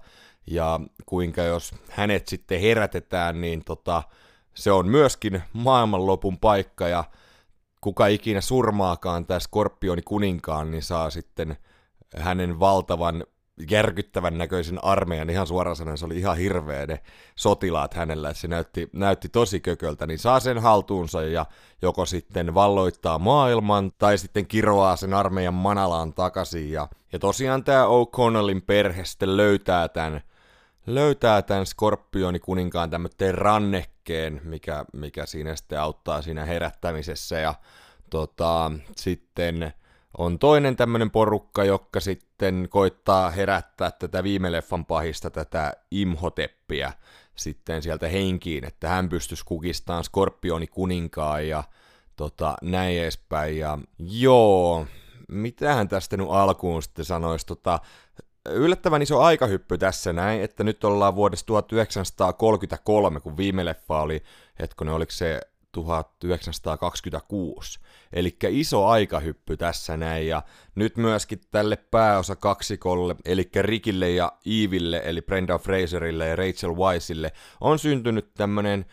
ja kuinka jos hänet sitten herätetään, niin tota, se on myöskin maailmanlopun paikka ja kuka ikinä surmaakaan tämä Skorpioni kuninkaan, niin saa sitten hänen valtavan järkyttävän näköisen armeijan, ihan suoraan sanoen se oli ihan hirveä ne sotilaat hänellä, se näytti, näytti tosi kököltä, niin saa sen haltuunsa ja joko sitten valloittaa maailman tai sitten kiroaa sen armeijan manalaan takaisin. Ja, ja tosiaan tämä O'Connellin perhe sitten löytää tämän löytää tämän Skorpioni kuninkaan tämmöinen rannekkeen, mikä, mikä siinä sitten auttaa siinä herättämisessä. Ja tota, sitten on toinen tämmöinen porukka, joka sitten koittaa herättää tätä viime leffan pahista, tätä Imhoteppiä sitten sieltä henkiin, että hän pystyisi kukistamaan Skorpioni kuninkaan ja tota, näin edespäin. Ja joo, mitähän tästä nyt alkuun sitten sanoisi, tota, yllättävän iso aikahyppy tässä näin, että nyt ollaan vuodesta 1933, kun viime leffa oli, hetkonen, oliko se 1926. Eli iso aikahyppy tässä näin, ja nyt myöskin tälle pääosa kaksikolle, eli Rikille ja Eeville, eli Brenda Fraserille ja Rachel Wiseille, on syntynyt tämmönen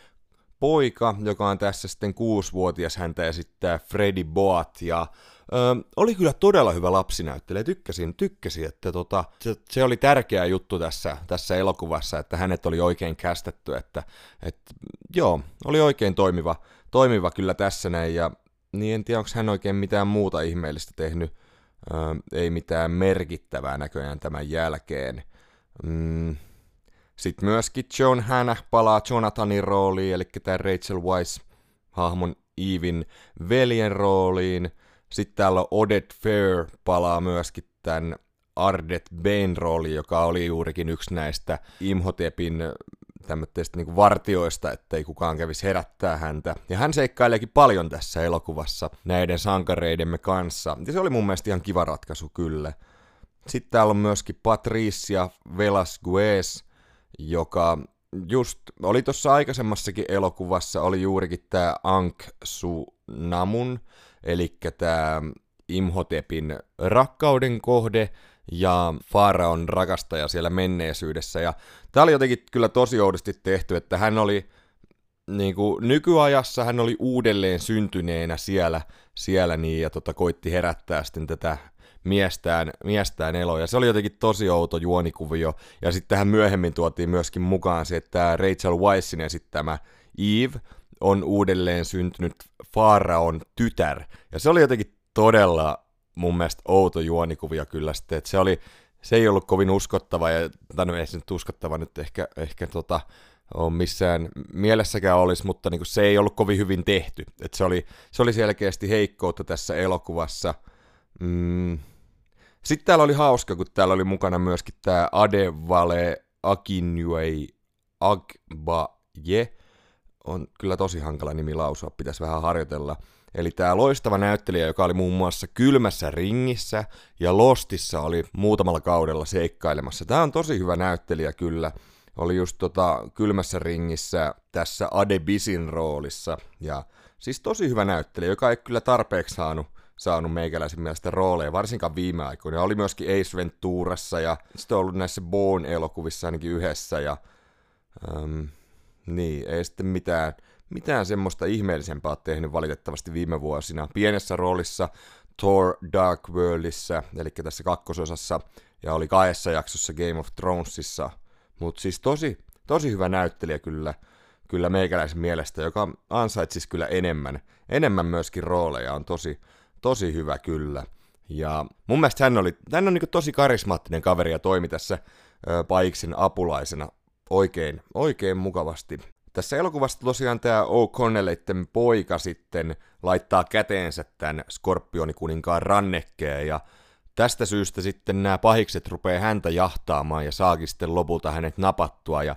poika, joka on tässä sitten kuusivuotias, häntä esittää Freddy Boat, ja Ö, oli kyllä todella hyvä lapsinäyttelijä, tykkäsin, tykkäsin, että tota, se, se, oli tärkeä juttu tässä, tässä elokuvassa, että hänet oli oikein kästetty, että et, joo, oli oikein toimiva, toimiva kyllä tässä näin, ja niin en tiedä, onko hän oikein mitään muuta ihmeellistä tehnyt, ö, ei mitään merkittävää näköjään tämän jälkeen. Mm. Sitten myöskin John Hannah palaa Jonathanin rooliin, eli tämä Rachel Weisz hahmon Evin veljen rooliin. Sitten täällä Odette Fair palaa myöskin tämän Ardet Bain rooli, joka oli juurikin yksi näistä Imhotepin tämmöistä niin vartioista, ettei kukaan kävisi herättää häntä. Ja hän seikkaileekin paljon tässä elokuvassa näiden sankareidemme kanssa. Ja se oli mun mielestä ihan kiva ratkaisu kyllä. Sitten täällä on myöskin Patricia Velasquez, joka just oli tuossa aikaisemmassakin elokuvassa, oli juurikin tämä Ankh Namun, eli tämä Imhotepin rakkauden kohde ja Faraon rakastaja siellä menneisyydessä. Ja tämä oli jotenkin kyllä tosi oudosti tehty, että hän oli niin kuin nykyajassa hän oli uudelleen syntyneenä siellä, siellä niin, ja tota, koitti herättää sitten tätä miestään, miestään eloa. Ja se oli jotenkin tosi outo juonikuvio. Ja sitten tähän myöhemmin tuotiin myöskin mukaan se, että Rachel Weiszin esittämä Eve on uudelleen syntynyt Faaraon tytär. Ja se oli jotenkin todella mun mielestä outo juonikuvia kyllä sitten, että se oli, se ei ollut kovin uskottava, ja, tai no ei se nyt uskottava nyt ehkä, ehkä tota, on missään mielessäkään olisi, mutta niin kuin se ei ollut kovin hyvin tehty. Et se, oli, se oli selkeästi heikkoutta tässä elokuvassa. Mm. Sitten täällä oli hauska, kun täällä oli mukana myöskin tämä Adevale Akinwei Agbaye. On kyllä tosi hankala nimi lausua, pitäisi vähän harjoitella. Eli tämä loistava näyttelijä, joka oli muun muassa Kylmässä ringissä ja Lostissa oli muutamalla kaudella seikkailemassa. Tämä on tosi hyvä näyttelijä kyllä oli just tota kylmässä ringissä tässä Adebisin roolissa. Ja siis tosi hyvä näyttelijä, joka ei kyllä tarpeeksi saanut, saanut meikäläisen mielestä rooleja, varsinkaan viime aikoina. Oli myöskin Ace Venturassa ja sitten on ollut näissä Bourne-elokuvissa ainakin yhdessä. Ja, äm, niin, ei sitten mitään, mitään semmoista ihmeellisempää tehnyt valitettavasti viime vuosina. Pienessä roolissa Thor Dark Worldissa, eli tässä kakkososassa, ja oli kahdessa jaksossa Game of Thronesissa – mutta siis tosi, tosi hyvä näyttelijä kyllä, kyllä meikäläisen mielestä, joka ansaitsisi kyllä enemmän, enemmän myöskin rooleja, on tosi, tosi hyvä kyllä. Ja mun mielestä hän, oli, hän on niin tosi karismaattinen kaveri ja toimi tässä ö, Paiksin apulaisena oikein, oikein mukavasti. Tässä elokuvassa tosiaan tämä O'Connellitten poika sitten laittaa käteensä tämän Skorpionikuninkaan rannekkeen ja Tästä syystä sitten nämä pahikset rupeaa häntä jahtaamaan ja saakin sitten lopulta hänet napattua ja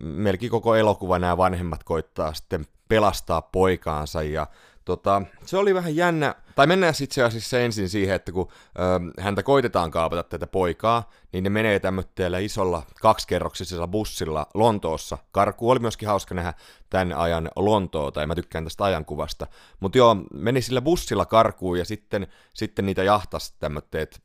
melkein koko elokuva nämä vanhemmat koittaa sitten pelastaa poikaansa ja tota, se oli vähän jännä, tai mennään itse asiassa ensin siihen, että kun ö, häntä koitetaan kaapata tätä poikaa, niin ne menee tämmöisellä isolla kaksikerroksisella bussilla Lontoossa. Karku oli myöskin hauska nähdä tämän ajan Lontoota, ja mä tykkään tästä ajankuvasta. Mutta joo, meni sillä bussilla karkuun, ja sitten, sitten niitä jahtas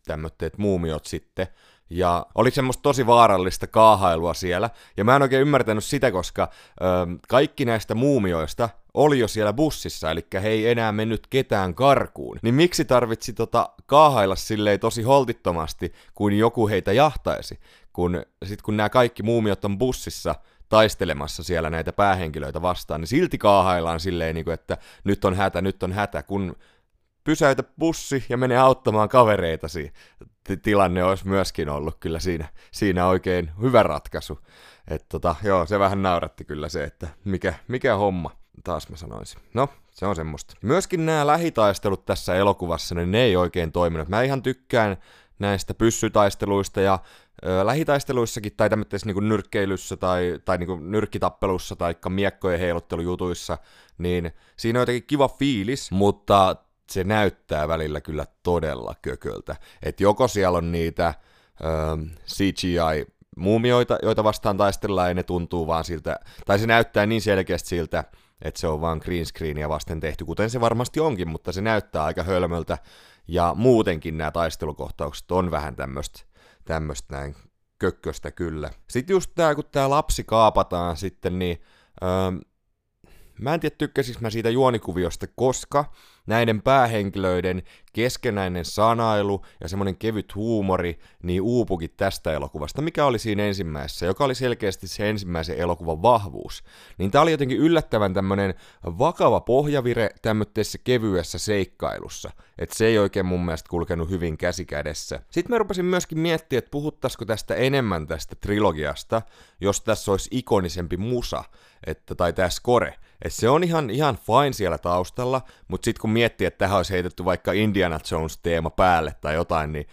tämmöitteet muumiot sitten. Ja oli semmoista tosi vaarallista kaahailua siellä. Ja mä en oikein ymmärtänyt sitä, koska ö, kaikki näistä muumioista oli jo siellä bussissa, eli he ei enää mennyt ketään karkuun. Niin miksi tarvitsi tota kaahailla silleen tosi holtittomasti, kuin joku heitä jahtaisi? Kun sit kun nämä kaikki muumiot on bussissa, taistelemassa siellä näitä päähenkilöitä vastaan, niin silti kaahaillaan silleen, niin kuin, että nyt on hätä, nyt on hätä, kun pysäytä bussi ja mene auttamaan kavereitasi. Tilanne olisi myöskin ollut kyllä siinä, siinä oikein hyvä ratkaisu. että tota, joo, se vähän nauratti kyllä se, että mikä, mikä homma, taas mä sanoisin. No, se on semmoista. Myöskin nämä lähitaistelut tässä elokuvassa, niin ne ei oikein toiminut. Mä ihan tykkään näistä pyssytaisteluista ja ö, lähitaisteluissakin tai tämmöisessä niin nyrkkeilyssä tai, tai niin nyrkkitappelussa tai miekkojen heiluttelujutuissa, niin siinä on jotenkin kiva fiilis, mutta se näyttää välillä kyllä todella kököltä. Että joko siellä on niitä ö, CGI muumioita, joita vastaan taistellaan, ja ne tuntuu vaan siltä, tai se näyttää niin selkeästi siltä, että se on vaan green screenia vasten tehty, kuten se varmasti onkin, mutta se näyttää aika hölmöltä, ja muutenkin nämä taistelukohtaukset on vähän tämmöistä tämmöistä näin kökköstä kyllä. Sitten just tää, kun tää lapsi kaapataan sitten, niin öö, Mä en tiedä tykkäsis mä siitä juonikuviosta, koska näiden päähenkilöiden keskenäinen sanailu ja semmonen kevyt huumori niin uupukin tästä elokuvasta, mikä oli siinä ensimmäisessä, joka oli selkeästi se ensimmäisen elokuvan vahvuus. Niin tää oli jotenkin yllättävän tämmönen vakava pohjavire tämmöisessä kevyessä seikkailussa. Että se ei oikein mun mielestä kulkenut hyvin käsikädessä. Sitten mä rupesin myöskin miettiä, että puhuttaisiko tästä enemmän tästä trilogiasta, jos tässä olisi ikonisempi musa, että, tai tämä score. Et se on ihan, ihan fine siellä taustalla, mutta sitten kun miettii, että tähän olisi heitetty vaikka Indiana Jones-teema päälle tai jotain, niin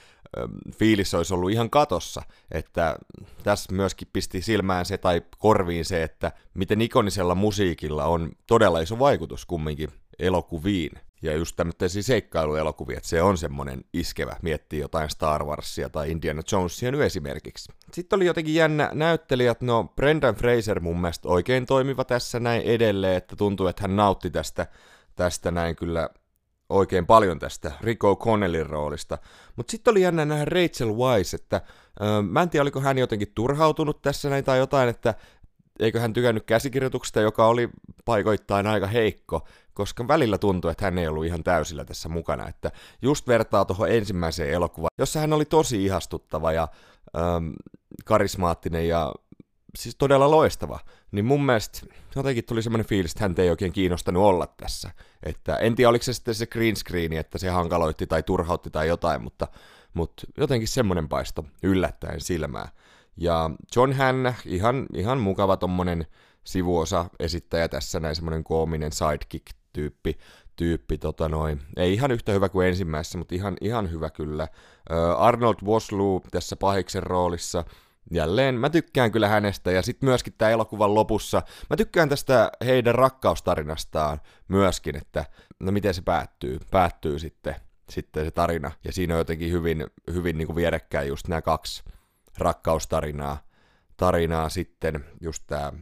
fiilis olisi ollut ihan katossa, että tässä myöskin pisti silmään se tai korviin se, että miten ikonisella musiikilla on todella iso vaikutus kumminkin elokuviin. Ja just tämmöisiä seikkailuelokuvia, että se on semmonen iskevä, miettii jotain Star Warsia tai Indiana Jonesia nyt esimerkiksi. Sitten oli jotenkin jännä näyttelijät, no Brendan Fraser mun mielestä oikein toimiva tässä näin edelleen, että tuntuu, että hän nautti tästä, tästä näin kyllä oikein paljon tästä Rico Connellin roolista. Mutta sitten oli jännä nähdä Rachel Wise, että öö, mä en tiedä, oliko hän jotenkin turhautunut tässä näin tai jotain, että eikö hän tykännyt käsikirjoituksesta, joka oli paikoittain aika heikko, koska välillä tuntui, että hän ei ollut ihan täysillä tässä mukana. Että just vertaa tuohon ensimmäiseen elokuvaan, jossa hän oli tosi ihastuttava ja ähm, karismaattinen ja siis todella loistava. Niin mun mielestä jotenkin tuli semmoinen fiilis, että hän ei oikein kiinnostanut olla tässä. Että en tiedä, oliko se sitten se green screen, että se hankaloitti tai turhautti tai jotain, mutta, mutta jotenkin semmoinen paisto yllättäen silmää. Ja John Hanna, ihan, ihan mukava tommonen sivuosa esittäjä tässä, näin semmoinen koominen sidekick-tyyppi, tyyppi, tota noin. Ei ihan yhtä hyvä kuin ensimmäisessä, mutta ihan, ihan hyvä kyllä. Arnold Vosloo tässä pahiksen roolissa, jälleen mä tykkään kyllä hänestä, ja sitten myöskin tämä elokuvan lopussa, mä tykkään tästä heidän rakkaustarinastaan myöskin, että no miten se päättyy, päättyy sitten, sitten se tarina, ja siinä on jotenkin hyvin, hyvin niin kuin vierekkäin just nämä kaksi rakkaustarinaa, tarinaa sitten, just tämä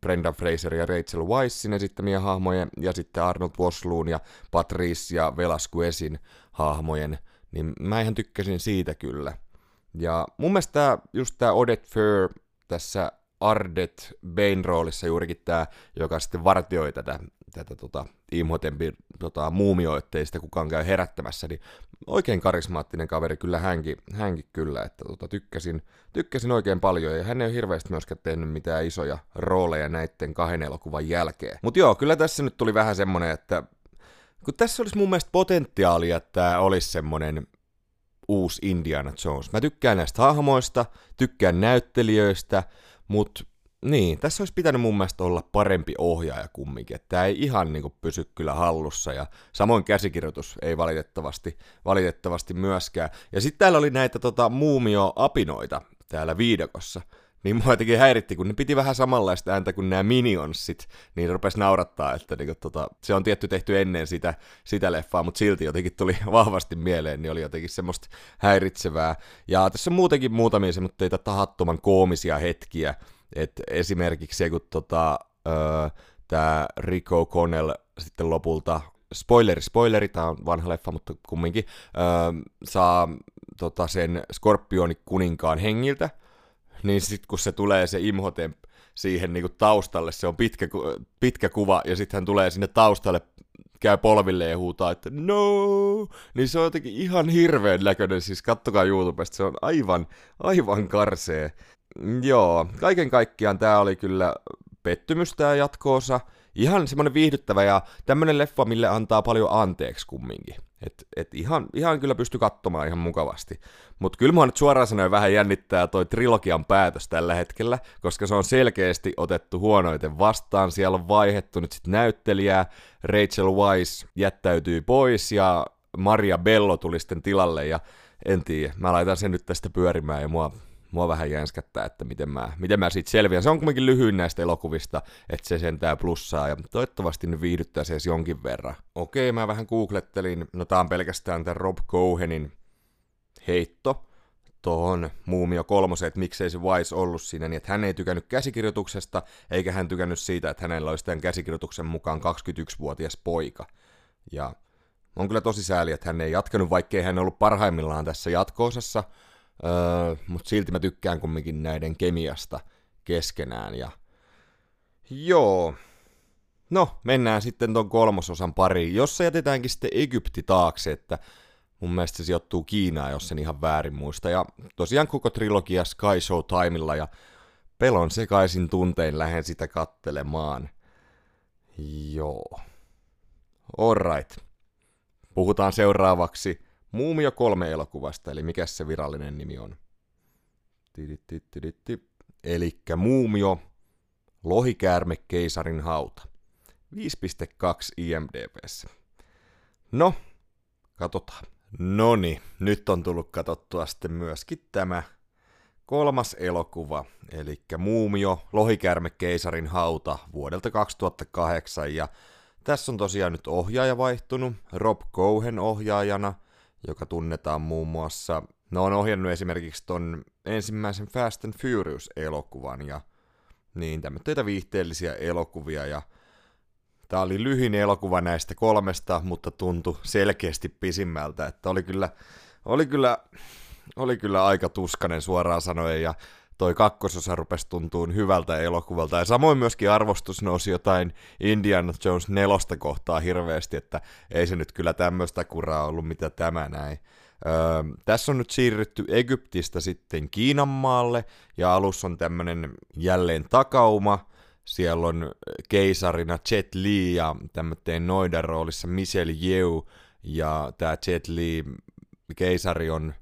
Brenda Fraser ja Rachel Weissin esittämiä hahmoja, ja sitten Arnold Vosloon ja Patrice ja Velasquezin hahmojen, niin mä ihan tykkäsin siitä kyllä. Ja mun mielestä tää, just tämä Odette Fur tässä Ardet Bane roolissa juurikin tämä, joka sitten vartioi tätä, tätä tota, Imhotepin tota, muumio, ettei sitä kukaan käy herättämässä, niin oikein karismaattinen kaveri kyllä hänkin, hänkin kyllä, että tota, tykkäsin, tykkäsin oikein paljon, ja hän ei ole hirveästi myöskään tehnyt mitään isoja rooleja näiden kahden elokuvan jälkeen. Mutta joo, kyllä tässä nyt tuli vähän semmonen, että kun tässä olisi mun mielestä potentiaalia, että tämä olisi semmonen uusi Indiana Jones. Mä tykkään näistä hahmoista, tykkään näyttelijöistä, mutta niin, tässä olisi pitänyt mun mielestä olla parempi ohjaaja kumminkin, tämä ei ihan niin kuin, pysy kyllä hallussa, ja samoin käsikirjoitus ei valitettavasti, valitettavasti myöskään. Ja sitten täällä oli näitä tota, muumio-apinoita täällä viidakossa, niin mua jotenkin häiritti, kun ne piti vähän samanlaista ääntä kuin nämä Minionsit, niin rupesi naurattaa, että niin kuin, tota, se on tietty tehty ennen sitä, sitä leffaa, mutta silti jotenkin tuli vahvasti mieleen, niin oli jotenkin semmoista häiritsevää. Ja tässä on muutenkin muutamia semmoista tahattoman koomisia hetkiä, että esimerkiksi kun tota, tämä Rico Connell sitten lopulta, spoileri, spoileri, tämä on vanha leffa, mutta kumminkin, öö, saa tota, sen Skorpioni kuninkaan hengiltä, niin sitten kun se tulee se Imhotep siihen niinku taustalle, se on pitkä, pitkä kuva, ja sitten hän tulee sinne taustalle, käy polville ja huutaa, että no, niin se on jotenkin ihan hirveän näköinen, siis kattokaa YouTubesta, se on aivan, aivan karsee. Joo, kaiken kaikkiaan tämä oli kyllä pettymys tämä jatkoosa. Ihan semmoinen viihdyttävä ja tämmöinen leffa, mille antaa paljon anteeksi kumminkin. Et, et ihan, ihan kyllä pysty katsomaan ihan mukavasti. Mutta kyllä mua nyt suoraan sanoen vähän jännittää toi trilogian päätös tällä hetkellä, koska se on selkeästi otettu huonoiten vastaan. Siellä on vaihettu nyt sitten näyttelijää, Rachel Weisz jättäytyy pois ja Maria Bello tuli sitten tilalle ja en tiedä, mä laitan sen nyt tästä pyörimään ja mua mua vähän jänskättää, että miten mä, miten mä siitä selviän. Se on kuitenkin lyhyin näistä elokuvista, että se sentää plussaa, ja toivottavasti nyt viihdyttää se edes jonkin verran. Okei, mä vähän googlettelin, no tää on pelkästään tämän Rob Cohenin heitto, tuohon Muumio kolmoseen, että miksei se Wise ollut siinä, niin että hän ei tykännyt käsikirjoituksesta, eikä hän tykännyt siitä, että hänellä olisi tämän käsikirjoituksen mukaan 21-vuotias poika. Ja on kyllä tosi sääli, että hän ei jatkanut, vaikkei hän ollut parhaimmillaan tässä jatkoosassa, Öö, mutta silti mä tykkään kumminkin näiden kemiasta keskenään. Ja... Joo. No, mennään sitten ton kolmososan pariin, jossa jätetäänkin sitten Egypti taakse, että mun mielestä se sijoittuu Kiinaan, jos sen ihan väärin muista. Ja tosiaan koko trilogia Sky Show Timella ja pelon sekaisin tuntein lähden sitä kattelemaan. Joo. Alright. Puhutaan seuraavaksi Muumio kolme elokuvasta, eli mikä se virallinen nimi on? Eli Muumio, Lohikäärme, Keisarin hauta. 5.2 IMDBssä. No, katsotaan. Noni, nyt on tullut katsottua sitten myöskin tämä kolmas elokuva, eli Muumio, Lohikäärme, Keisarin hauta vuodelta 2008, ja tässä on tosiaan nyt ohjaaja vaihtunut, Rob Cohen ohjaajana – joka tunnetaan muun muassa, no on ohjannut esimerkiksi ton ensimmäisen Fast and Furious-elokuvan ja niin tämmöitä viihteellisiä elokuvia ja Tämä oli lyhin elokuva näistä kolmesta, mutta tuntui selkeästi pisimmältä, että oli kyllä, oli kyllä, oli kyllä aika tuskanen suoraan sanoen, ja toi kakkososa rupesi tuntuun hyvältä elokuvalta. Ja samoin myöskin arvostus nousi jotain Indiana Jones nelosta kohtaa hirveästi, että ei se nyt kyllä tämmöistä kuraa ollut, mitä tämä näin. Öö, tässä on nyt siirrytty Egyptistä sitten Kiinan maalle, ja alussa on tämmönen jälleen takauma, siellä on keisarina Jet Li ja tämmöinen noidan roolissa Michelle Yeoh, ja tämä Jet Li keisari on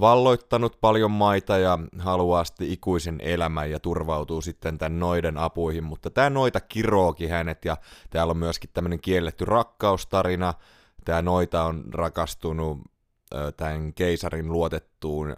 valloittanut paljon maita ja haluaa sitten ikuisen elämän ja turvautuu sitten tämän noiden apuihin, mutta tämä noita kirookin hänet ja täällä on myöskin tämmöinen kielletty rakkaustarina. Tämä noita on rakastunut tämän keisarin luotettuun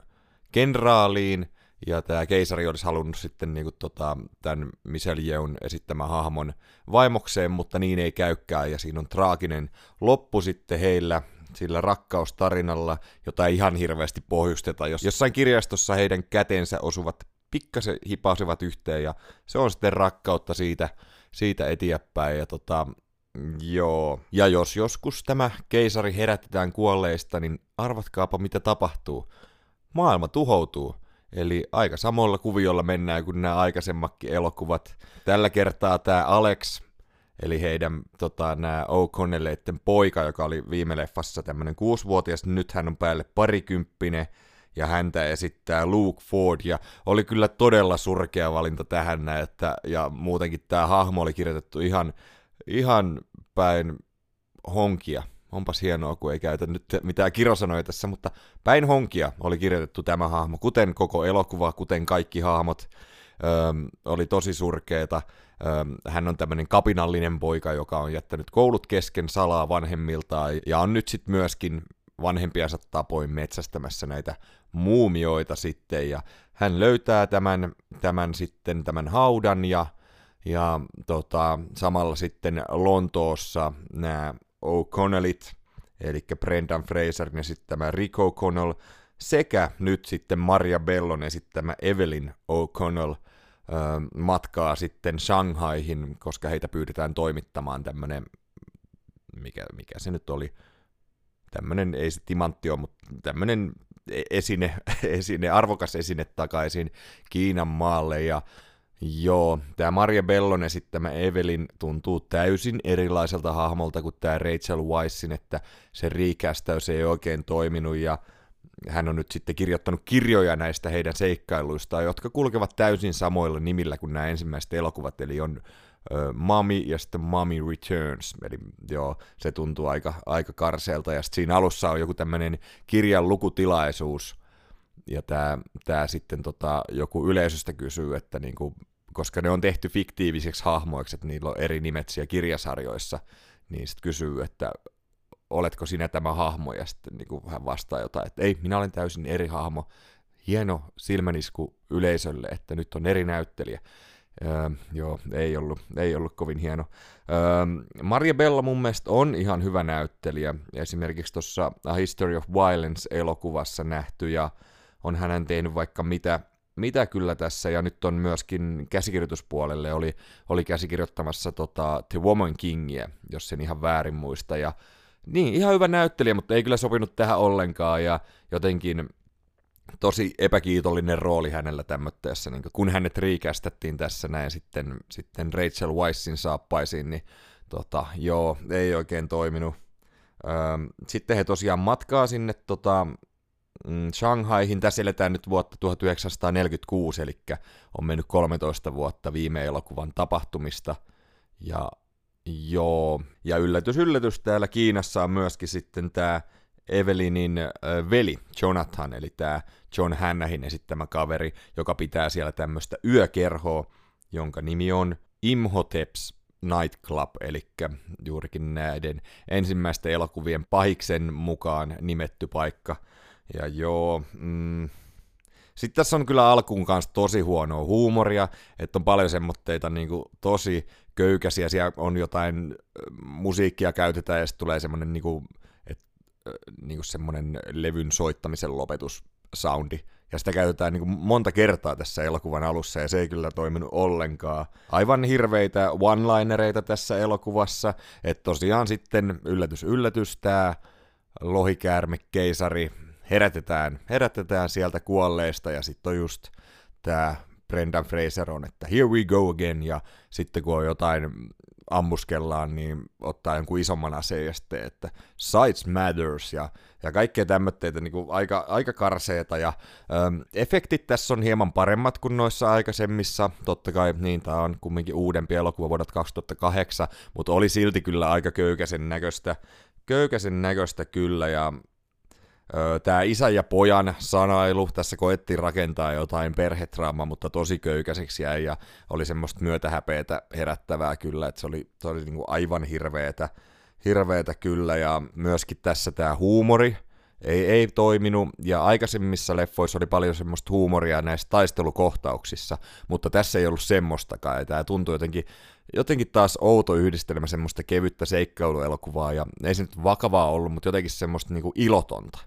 kenraaliin, ja tämä keisari olisi halunnut sitten niin kuin, tota, tämän Michelle Yeun esittämän hahmon vaimokseen, mutta niin ei käykään, ja siinä on traaginen loppu sitten heillä, sillä rakkaustarinalla, jota ei ihan hirveästi pohjusteta. Jos jossain kirjastossa heidän kätensä osuvat pikkasen hipasivat yhteen, ja se on sitten rakkautta siitä, siitä eteenpäin. Ja tota, Joo. Ja jos joskus tämä keisari herätetään kuolleista, niin arvatkaapa mitä tapahtuu. Maailma tuhoutuu. Eli aika samoilla kuviolla mennään kuin nämä aikaisemmatkin elokuvat. Tällä kertaa tämä Alex, eli heidän tota, nämä O'Connelleiden poika, joka oli viime leffassa tämmöinen kuusivuotias, niin nyt hän on päälle parikymppinen, ja häntä esittää Luke Ford, ja oli kyllä todella surkea valinta tähän, että, ja muutenkin tämä hahmo oli kirjoitettu ihan ihan päin honkia. Onpas hienoa, kun ei käytä nyt mitään kirosanoja tässä, mutta päin honkia oli kirjoitettu tämä hahmo, kuten koko elokuva, kuten kaikki hahmot. Öö, oli tosi surkeeta. Hän on tämmöinen kapinallinen poika, joka on jättänyt koulut kesken salaa vanhemmiltaan ja on nyt sitten myöskin vanhempiansa tapoin metsästämässä näitä muumioita sitten. Ja hän löytää tämän, tämän sitten tämän haudan ja ja tota, samalla sitten Lontoossa nämä O'Connellit, eli Brendan Fraser esittämä Rick O'Connell, sekä nyt sitten Maria Bellon esittämä Evelyn O'Connell matkaa sitten Shanghaihin, koska heitä pyydetään toimittamaan tämmöinen, mikä, mikä se nyt oli, tämmöinen, ei se timantti ole, mutta tämmöinen e-, esine, esine, arvokas esine takaisin Kiinan maalle, ja Joo, tämä Maria Bellon esittämä Evelin tuntuu täysin erilaiselta hahmolta kuin tämä Rachel Weissin, että se riikästäys ei oikein toiminut. Ja hän on nyt sitten kirjoittanut kirjoja näistä heidän seikkailuistaan, jotka kulkevat täysin samoilla nimillä kuin nämä ensimmäiset elokuvat, eli on uh, Mommy ja sitten Mommy Returns, eli joo, se tuntuu aika, aika karseelta, ja sitten siinä alussa on joku tämmöinen kirjan lukutilaisuus, ja tämä, tämä sitten tota, joku yleisöstä kysyy, että niinku, koska ne on tehty fiktiivisiksi hahmoiksi, että niillä on eri nimet siellä kirjasarjoissa, niin sitten kysyy, että oletko sinä tämä hahmo, ja sitten niin hän vastaa jotain, että ei, minä olen täysin eri hahmo. Hieno silmänisku yleisölle, että nyt on eri näyttelijä. Öö, joo, ei ollut, ei ollut kovin hieno. Öö, Maria Bella mun mielestä on ihan hyvä näyttelijä. Esimerkiksi tuossa A History of Violence-elokuvassa nähty, ja on hänen tehnyt vaikka mitä mitä kyllä tässä, ja nyt on myöskin käsikirjoituspuolelle, oli, oli käsikirjoittamassa tota, The Woman Kingia, jos sen ihan väärin muista, ja niin, ihan hyvä näyttelijä, mutta ei kyllä sopinut tähän ollenkaan, ja jotenkin tosi epäkiitollinen rooli hänellä tämmöttäessä, niin kun hänet riikästettiin tässä näin sitten, sitten Rachel Weissin saappaisiin, niin tota, joo, ei oikein toiminut. Öö, sitten he tosiaan matkaa sinne tota, mm, Shanghaihin. Tässä eletään nyt vuotta 1946, eli on mennyt 13 vuotta viime elokuvan tapahtumista. Ja joo, ja yllätys, yllätys, täällä Kiinassa on myöskin sitten tämä Evelinin veli Jonathan, eli tämä John Hannahin esittämä kaveri, joka pitää siellä tämmöistä yökerhoa, jonka nimi on Imhoteps Nightclub, eli juurikin näiden ensimmäisten elokuvien pahiksen mukaan nimetty paikka – ja joo, mm, sitten tässä on kyllä alkuun kanssa tosi huonoa huumoria, että on paljon semmoitteita niin tosi köykäisiä, siellä on jotain musiikkia käytetään ja sitten tulee semmoinen niin kuin, et, niin kuin semmoinen levyn soittamisen lopetussoundi. Ja sitä käytetään niin monta kertaa tässä elokuvan alussa, ja se ei kyllä toiminut ollenkaan. Aivan hirveitä one-linereita tässä elokuvassa, että tosiaan sitten yllätys yllätys tämä lohikäärme keisari herätetään, herätetään sieltä kuolleista ja sitten on just tämä Brendan Fraser on, että here we go again, ja sitten kun on jotain ammuskellaan, niin ottaa jonkun isomman aseen ja sitten, että size matters ja, ja kaikkea tämmöitteitä niin aika, aika karseeta ja äm, efektit tässä on hieman paremmat kuin noissa aikaisemmissa, totta kai niin tämä on kumminkin uudempi elokuva vuodelta 2008, mutta oli silti kyllä aika köykäisen näköistä, köykäisen näköistä kyllä ja Tämä isä ja pojan sanailu, tässä koettiin rakentaa jotain perhetraamaa, mutta tosi köykäiseksi jäi ja oli semmoista myötähäpeetä herättävää kyllä, että se oli, se oli niinku aivan hirveetä, hirveetä kyllä. Ja myöskin tässä tämä huumori ei, ei toiminut. Ja aikaisemmissa leffoissa oli paljon semmoista huumoria näissä taistelukohtauksissa, mutta tässä ei ollut semmoistakaan. Ja tämä tuntui jotenkin jotenkin taas outo yhdistelmä semmoista kevyttä seikkailuelokuvaa, ja ei se nyt vakavaa ollut, mutta jotenkin semmoista niinku ilotonta.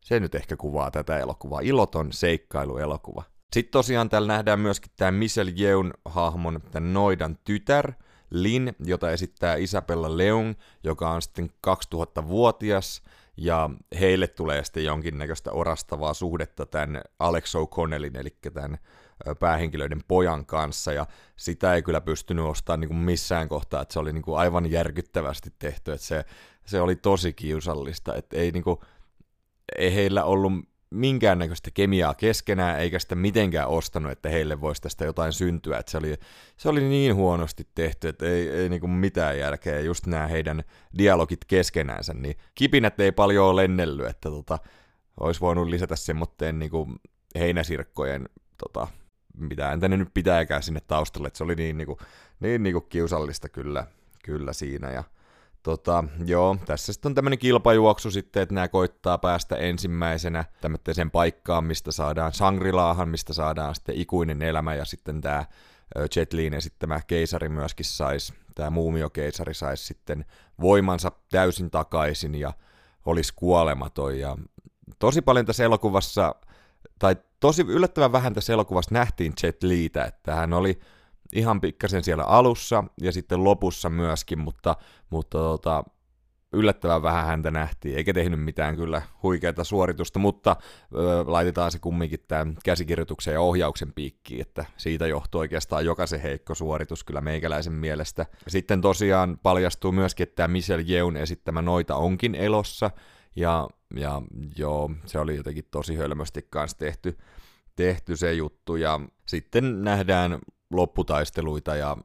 Se nyt ehkä kuvaa tätä elokuvaa. Iloton seikkailuelokuva. Sitten tosiaan täällä nähdään myöskin tämä Michelle Yeun hahmon, tämän Noidan tytär, Lin, jota esittää Isabella Leung, joka on sitten 2000-vuotias, ja heille tulee sitten jonkinnäköistä orastavaa suhdetta tämän Alex O'Connellin, eli tämän päähenkilöiden pojan kanssa, ja sitä ei kyllä pystynyt ostamaan niin kuin missään kohtaa, että se oli niin kuin aivan järkyttävästi tehty, että se, se oli tosi kiusallista, että ei niin kuin, ei heillä ollut minkäännäköistä kemiaa keskenään, eikä sitä mitenkään ostanut, että heille voisi tästä jotain syntyä. Että se, oli, se oli niin huonosti tehty, että ei, ei niinku mitään järkeä. Just nämä heidän dialogit keskenäänsä, niin kipinät ei paljon ole lennellyt, että tota, olisi voinut lisätä semmoitteen niinku heinäsirkkojen, tota, mitä ääntä ne nyt pitääkään sinne taustalle, että se oli niin, niinku, niin niinku kiusallista kyllä, kyllä siinä. Ja, Tota, joo, tässä sitten on tämmöinen kilpajuoksu sitten, että nämä koittaa päästä ensimmäisenä tämmöiseen paikkaan, mistä saadaan Sangrilaahan, mistä saadaan sitten ikuinen elämä, ja sitten tämä Jet Liin esittämä keisari myöskin saisi, tämä muumiokeisari saisi sitten voimansa täysin takaisin ja olisi kuolematon. Ja tosi paljon tässä elokuvassa, tai tosi yllättävän vähän tässä elokuvassa nähtiin Jet Liitä, että hän oli ihan pikkasen siellä alussa ja sitten lopussa myöskin, mutta, mutta tota, yllättävän vähän häntä nähtiin, eikä tehnyt mitään kyllä huikeata suoritusta, mutta ö, laitetaan se kumminkin tämän käsikirjoituksen ja ohjauksen piikkiin, että siitä johtuu oikeastaan jokaisen heikko suoritus kyllä meikäläisen mielestä. Sitten tosiaan paljastuu myöskin, että tämä Michelle Yeun esittämä noita onkin elossa, ja, ja joo, se oli jotenkin tosi hölmösti kanssa tehty, tehty se juttu, ja sitten nähdään lopputaisteluita ja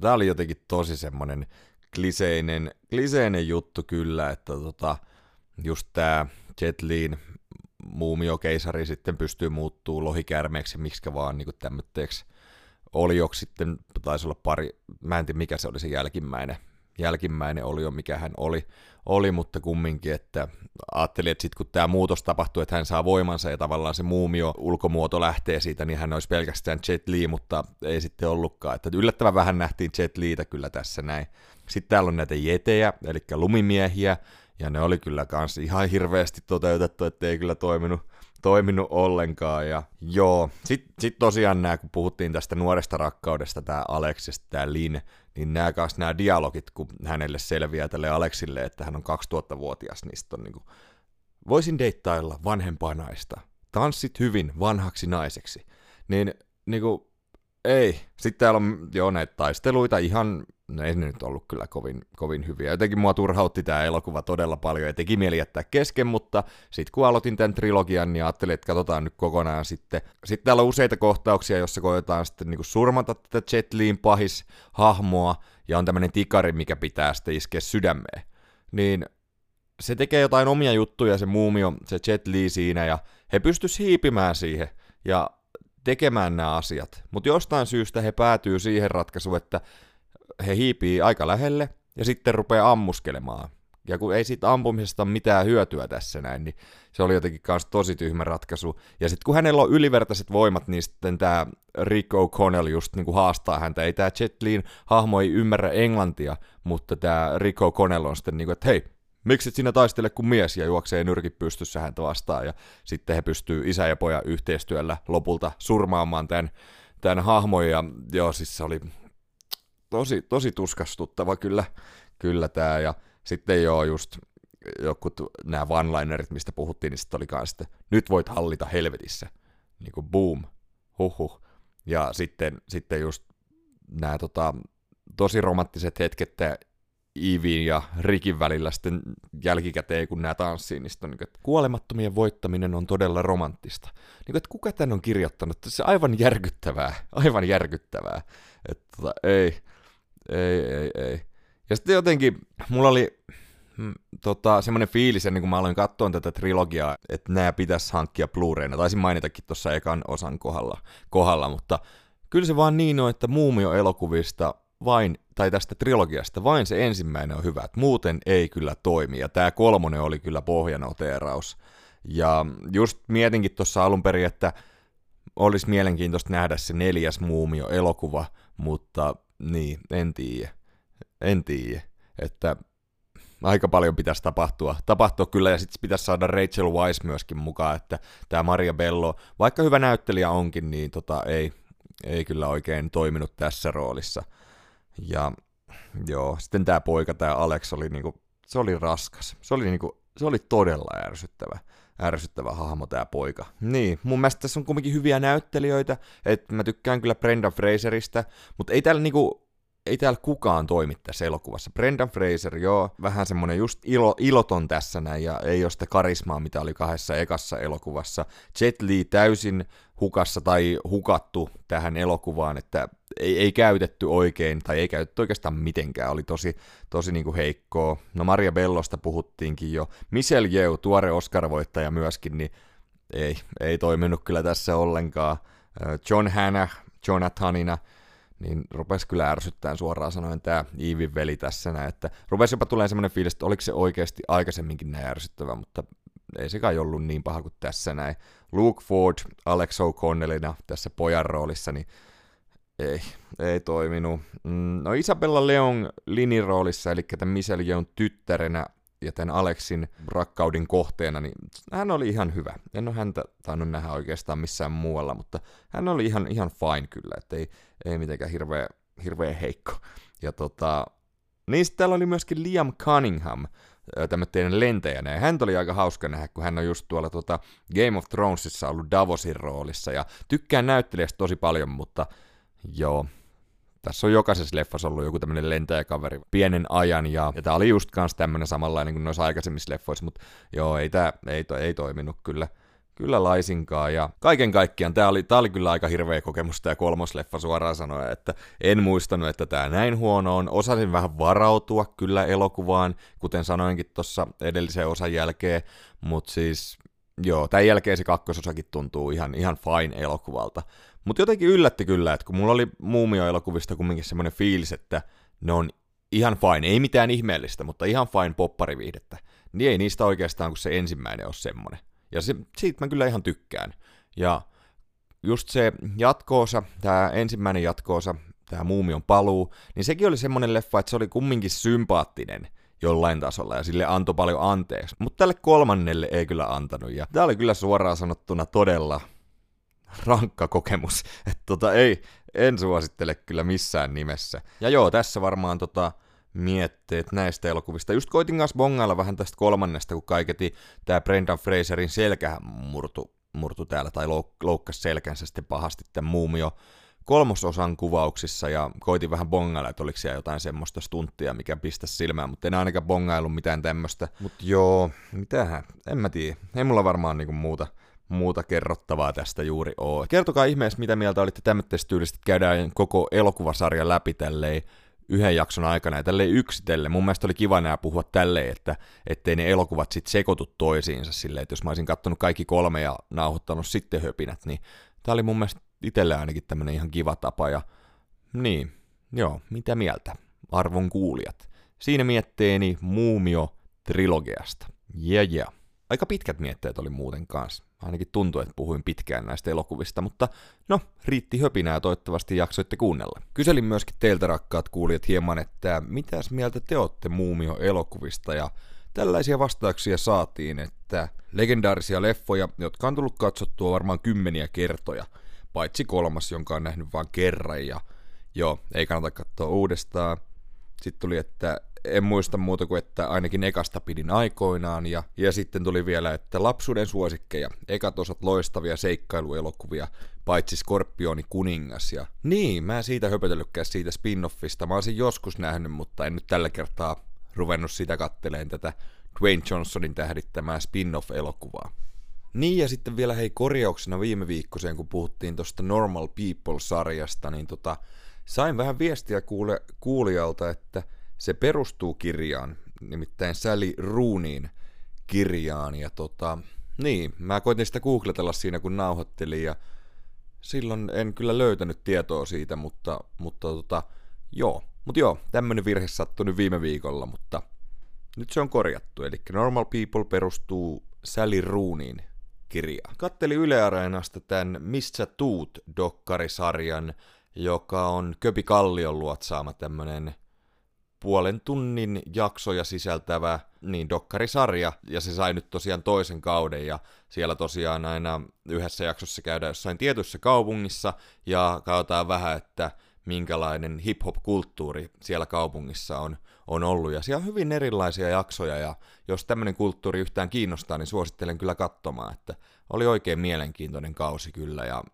tämä oli jotenkin tosi semmoinen kliseinen, kliseinen juttu kyllä, että tota, just tämä Jet Liin muumiokeisari sitten pystyy muuttuu lohikärmeeksi miksi vaan niin tämmöitteeksi olioksi sitten, taisi olla pari, mä en tiedä mikä se oli se jälkimmäinen, jälkimmäinen olio, mikä hän oli, oli, mutta kumminkin, että ajattelin, että sitten kun tämä muutos tapahtuu, että hän saa voimansa ja tavallaan se muumio ulkomuoto lähtee siitä, niin hän olisi pelkästään Jet Li, mutta ei sitten ollutkaan. Että yllättävän vähän nähtiin Jet Liitä kyllä tässä näin. Sitten täällä on näitä jetejä, eli lumimiehiä, ja ne oli kyllä kans ihan hirveästi toteutettu, että ei kyllä toiminut, toiminut ollenkaan. Ja joo, sitten sit tosiaan nämä, kun puhuttiin tästä nuoresta rakkaudesta, tämä Aleksista, tämä Lin, niin nämä kanssa nämä dialogit, kun hänelle selviää tälle Aleksille, että hän on 2000-vuotias, niin on niin kuin, voisin deittailla vanhempaa naista, tanssit hyvin vanhaksi naiseksi, niin, niin kuin, ei. Sitten täällä on jo näitä taisteluita ihan no ei ne nyt ollut kyllä kovin, kovin hyviä. Jotenkin mua turhautti tämä elokuva todella paljon ja teki mieli jättää kesken, mutta sitten kun aloitin tämän trilogian, niin ajattelin, että katsotaan nyt kokonaan sitten. Sitten täällä on useita kohtauksia, joissa koetaan sitten niin surmata tätä Jet Liin pahis hahmoa ja on tämmöinen tikari, mikä pitää sitten iskeä sydämeen. Niin se tekee jotain omia juttuja, se muumio, se Jet Li siinä, ja he pystyisivät hiipimään siihen ja tekemään nämä asiat. Mutta jostain syystä he päätyy siihen ratkaisuun, että he hiipii aika lähelle ja sitten rupeaa ammuskelemaan. Ja kun ei siitä ampumisesta ole mitään hyötyä tässä näin, niin se oli jotenkin myös tosi tyhmä ratkaisu. Ja sitten kun hänellä on ylivertaiset voimat, niin sitten tämä Rick O'Connell just niin kuin haastaa häntä. Ei tämä Jet Lean hahmo ei ymmärrä englantia, mutta tämä Rick O'Connell on sitten niin kuin, että hei, miksi et sinä taistele kuin mies, ja juoksee nyrkit pystyssä häntä vastaan, ja sitten he pystyy isä ja poja yhteistyöllä lopulta surmaamaan tämän, tämän hahmon, ja joo, siis se oli tosi, tosi tuskastuttava kyllä, kyllä tämä. Ja sitten joo, just joku nämä one-linerit, mistä puhuttiin, niin sitten oli kanssa, että nyt voit hallita helvetissä. Niin kuin boom, huhhuh. Ja sitten, sitten just nämä tota, tosi romanttiset hetket tää Iivin ja Rikin välillä sitten jälkikäteen, kun nämä tanssii, niin on niin kuin, että kuolemattomien voittaminen on todella romanttista. Niin kuin, että kuka tän on kirjoittanut? Se on aivan järkyttävää, aivan järkyttävää. Että tota, ei, ei, ei, ei. Ja sitten jotenkin, mulla oli mm, tota, semmoinen fiilis, ennen kuin mä aloin katsoa tätä trilogiaa, että nämä pitäisi hankkia Blu-rayna. Taisin mainitakin tuossa ekan osan kohdalla, kohdalla, mutta kyllä se vaan niin on, että Muumio-elokuvista vain, tai tästä trilogiasta vain se ensimmäinen on hyvä, että muuten ei kyllä toimi, ja tämä kolmonen oli kyllä pohjanoteeraus. Ja just mietinkin tuossa alun perin, että olisi mielenkiintoista nähdä se neljäs Muumio-elokuva, mutta niin, en tiedä. En tiedä. Että aika paljon pitäisi tapahtua. Tapahtua kyllä, ja sitten pitäisi saada Rachel Weisz myöskin mukaan, että tämä Maria Bello, vaikka hyvä näyttelijä onkin, niin tota, ei, ei kyllä oikein toiminut tässä roolissa. Ja joo, sitten tämä poika, tämä Alex, oli niinku, se oli raskas. Se oli, niinku, se oli todella ärsyttävä ärsyttävä hahmo tämä poika. Niin, mun mielestä tässä on kuitenkin hyviä näyttelijöitä, että mä tykkään kyllä Brenda Fraserista, mutta ei täällä niinku ei täällä kukaan toimi tässä elokuvassa. Brendan Fraser, joo, vähän semmonen just ilo, iloton tässä näin, ja ei ole sitä karismaa, mitä oli kahdessa ekassa elokuvassa. Jet Li täysin hukassa tai hukattu tähän elokuvaan, että ei, ei käytetty oikein, tai ei käytetty oikeastaan mitenkään, oli tosi, tosi niinku heikkoa. No Maria Bellosta puhuttiinkin jo. Michelle Yeoh, tuore Oscar-voittaja myöskin, niin ei, ei toiminut kyllä tässä ollenkaan. John Hannah, Jonathanina, niin rupesi kyllä ärsyttämään suoraan sanoen tämä Iivin veli tässä näin, että rupesi jopa tulee semmoinen fiilis, että oliko se oikeasti aikaisemminkin näin ärsyttävä, mutta ei se kai ollut niin paha kuin tässä näin. Luke Ford, Alex O'Connellina tässä pojan roolissa, niin ei, ei toiminut. Mm, no Isabella Leon Linin roolissa, eli tämän Michelle Yeon tyttärenä ja tämän Alexin rakkauden kohteena, niin hän oli ihan hyvä. En ole häntä tainnut nähdä oikeastaan missään muualla, mutta hän oli ihan, ihan fine kyllä, että ei, ei mitenkään hirveä, hirveä heikko. Ja tota, niin sitten täällä oli myöskin Liam Cunningham, tämä teidän lentäjänä, ja hän oli aika hauska nähdä, kun hän on just tuolla tuota Game of Thronesissa ollut Davosin roolissa, ja tykkään näyttelijästä tosi paljon, mutta joo, tässä on jokaisessa leffassa ollut joku tämmöinen lentäjäkaveri pienen ajan, ja, ja tää oli just kans tämmönen samanlainen kuin noissa aikaisemmissa leffoissa, mutta joo, ei tää ei, ei toiminut kyllä. Kyllä laisinkaan, ja kaiken kaikkiaan tämä oli, oli kyllä aika hirveä kokemus tämä kolmosleffa suoraan sanoen, että en muistanut, että tämä näin huono on. Osasin vähän varautua kyllä elokuvaan, kuten sanoinkin tuossa edellisen osan jälkeen, mutta siis joo, tämän jälkeen se kakkososakin tuntuu ihan, ihan fine elokuvalta. Mutta jotenkin yllätti kyllä, että kun mulla oli Muumio-elokuvista kumminkin semmoinen fiilis, että ne on ihan fine, ei mitään ihmeellistä, mutta ihan fine poppariviihdettä, niin ei niistä oikeastaan kuin se ensimmäinen ole semmoinen. Ja se, siitä mä kyllä ihan tykkään. Ja just se jatkoosa, tämä ensimmäinen jatkoosa, tämä Muumion paluu, niin sekin oli semmoinen leffa, että se oli kumminkin sympaattinen jollain tasolla ja sille antoi paljon anteeksi. Mutta tälle kolmannelle ei kyllä antanut ja tämä oli kyllä suoraan sanottuna todella rankka kokemus. Että tota, ei, en suosittele kyllä missään nimessä. Ja joo, tässä varmaan tota, mietteet näistä elokuvista. Just koitin kanssa bongailla vähän tästä kolmannesta, kun kaiketi tämä Brendan Fraserin selkä murtu, murtu täällä, tai louk- loukkasi selkänsä sitten pahasti tämän muumio kolmososan kuvauksissa, ja koitin vähän bongailla, että oliko siellä jotain semmoista stunttia, mikä pistä silmään, mutta en ainakaan bongaillut mitään tämmöistä. Mutta joo, mitähän, en mä tiedä. Ei mulla varmaan niinku muuta, muuta kerrottavaa tästä juuri oo. Kertokaa ihmeessä, mitä mieltä olitte tämmöistä tyylistä, käydään koko elokuvasarja läpi tälleen yhden jakson aikana ja tälleen yksitellen. Mun mielestä oli kiva nää puhua tälleen, että ettei ne elokuvat sit sekoitu toisiinsa silleen, että jos mä olisin kattonut kaikki kolme ja nauhoittanut sitten höpinät, niin tää oli mun mielestä itselle ainakin tämmönen ihan kiva tapa ja niin, joo, mitä mieltä, arvon kuulijat. Siinä mietteeni Muumio trilogiasta. Yeah, yeah. Aika pitkät mietteet oli muuten kanssa. Ainakin tuntui, että puhuin pitkään näistä elokuvista, mutta no, riitti höpinää toivottavasti jaksoitte kuunnella. Kyselin myöskin teiltä rakkaat kuulijat hieman, että mitäs mieltä te olette Muumio-elokuvista ja tällaisia vastauksia saatiin, että legendaarisia leffoja, jotka on tullut katsottua varmaan kymmeniä kertoja, paitsi kolmas, jonka on nähnyt vain kerran ja joo, ei kannata katsoa uudestaan. Sitten tuli, että en muista muuta kuin, että ainakin ekasta pidin aikoinaan, ja, ja sitten tuli vielä, että lapsuuden suosikkeja, ekat osat loistavia seikkailuelokuvia, paitsi Skorpioni kuningas. Ja niin, mä en siitä höpötellytkään siitä spin-offista. Mä olisin joskus nähnyt, mutta en nyt tällä kertaa ruvennut sitä katteleen tätä Dwayne Johnsonin tähdittämää spin-off-elokuvaa. Niin ja sitten vielä hei korjauksena viime viikkoiseen, kun puhuttiin tuosta Normal People-sarjasta, niin tota, sain vähän viestiä kuule, kuulijalta, että se perustuu kirjaan, nimittäin Sally Rooniin kirjaan. Ja tota, niin, mä koitin sitä googletella siinä kun nauhoittelin ja silloin en kyllä löytänyt tietoa siitä, mutta, mutta tota, joo. Mutta joo, tämmönen virhe sattui nyt viime viikolla, mutta nyt se on korjattu. Eli Normal People perustuu Sally Rooniin kirjaan. Katteli Yle Areenasta tämän Missä tuut dokkarisarjan, joka on Köpi Kallion luotsaama tämmönen puolen tunnin jaksoja sisältävä niin dokkarisarja, ja se sai nyt tosiaan toisen kauden, ja siellä tosiaan aina yhdessä jaksossa käydään jossain tietyssä kaupungissa, ja katsotaan vähän, että minkälainen hip-hop-kulttuuri siellä kaupungissa on, on ollut. Ja siellä on hyvin erilaisia jaksoja, ja jos tämmöinen kulttuuri yhtään kiinnostaa, niin suosittelen kyllä katsomaan, että oli oikein mielenkiintoinen kausi kyllä, ja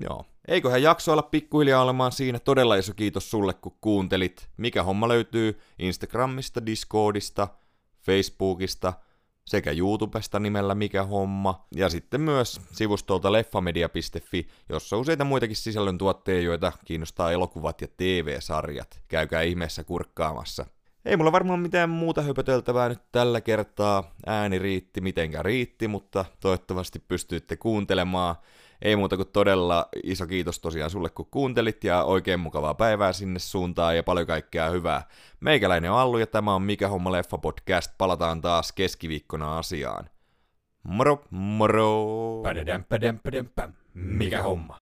joo. Eiköhän jakso olla pikkuhiljaa olemaan siinä. Todella iso kiitos sulle, kun kuuntelit. Mikä homma löytyy Instagramista, Discordista, Facebookista sekä YouTubesta nimellä Mikä homma, ja sitten myös sivustolta leffamedia.fi, jossa on useita muitakin sisällöntuotteja, joita kiinnostaa elokuvat ja TV-sarjat. Käykää ihmeessä kurkkaamassa. Ei mulla varmaan mitään muuta höpöteltävää nyt tällä kertaa. Ääni riitti mitenkä riitti, mutta toivottavasti pystyitte kuuntelemaan. Ei muuta kuin todella iso kiitos tosiaan sulle, kun kuuntelit, ja oikein mukavaa päivää sinne suuntaan, ja paljon kaikkea hyvää. Meikäläinen on Allu, ja tämä on Mikä Homma Leffa Podcast. Palataan taas keskiviikkona asiaan. Moro, moro! Mikä homma?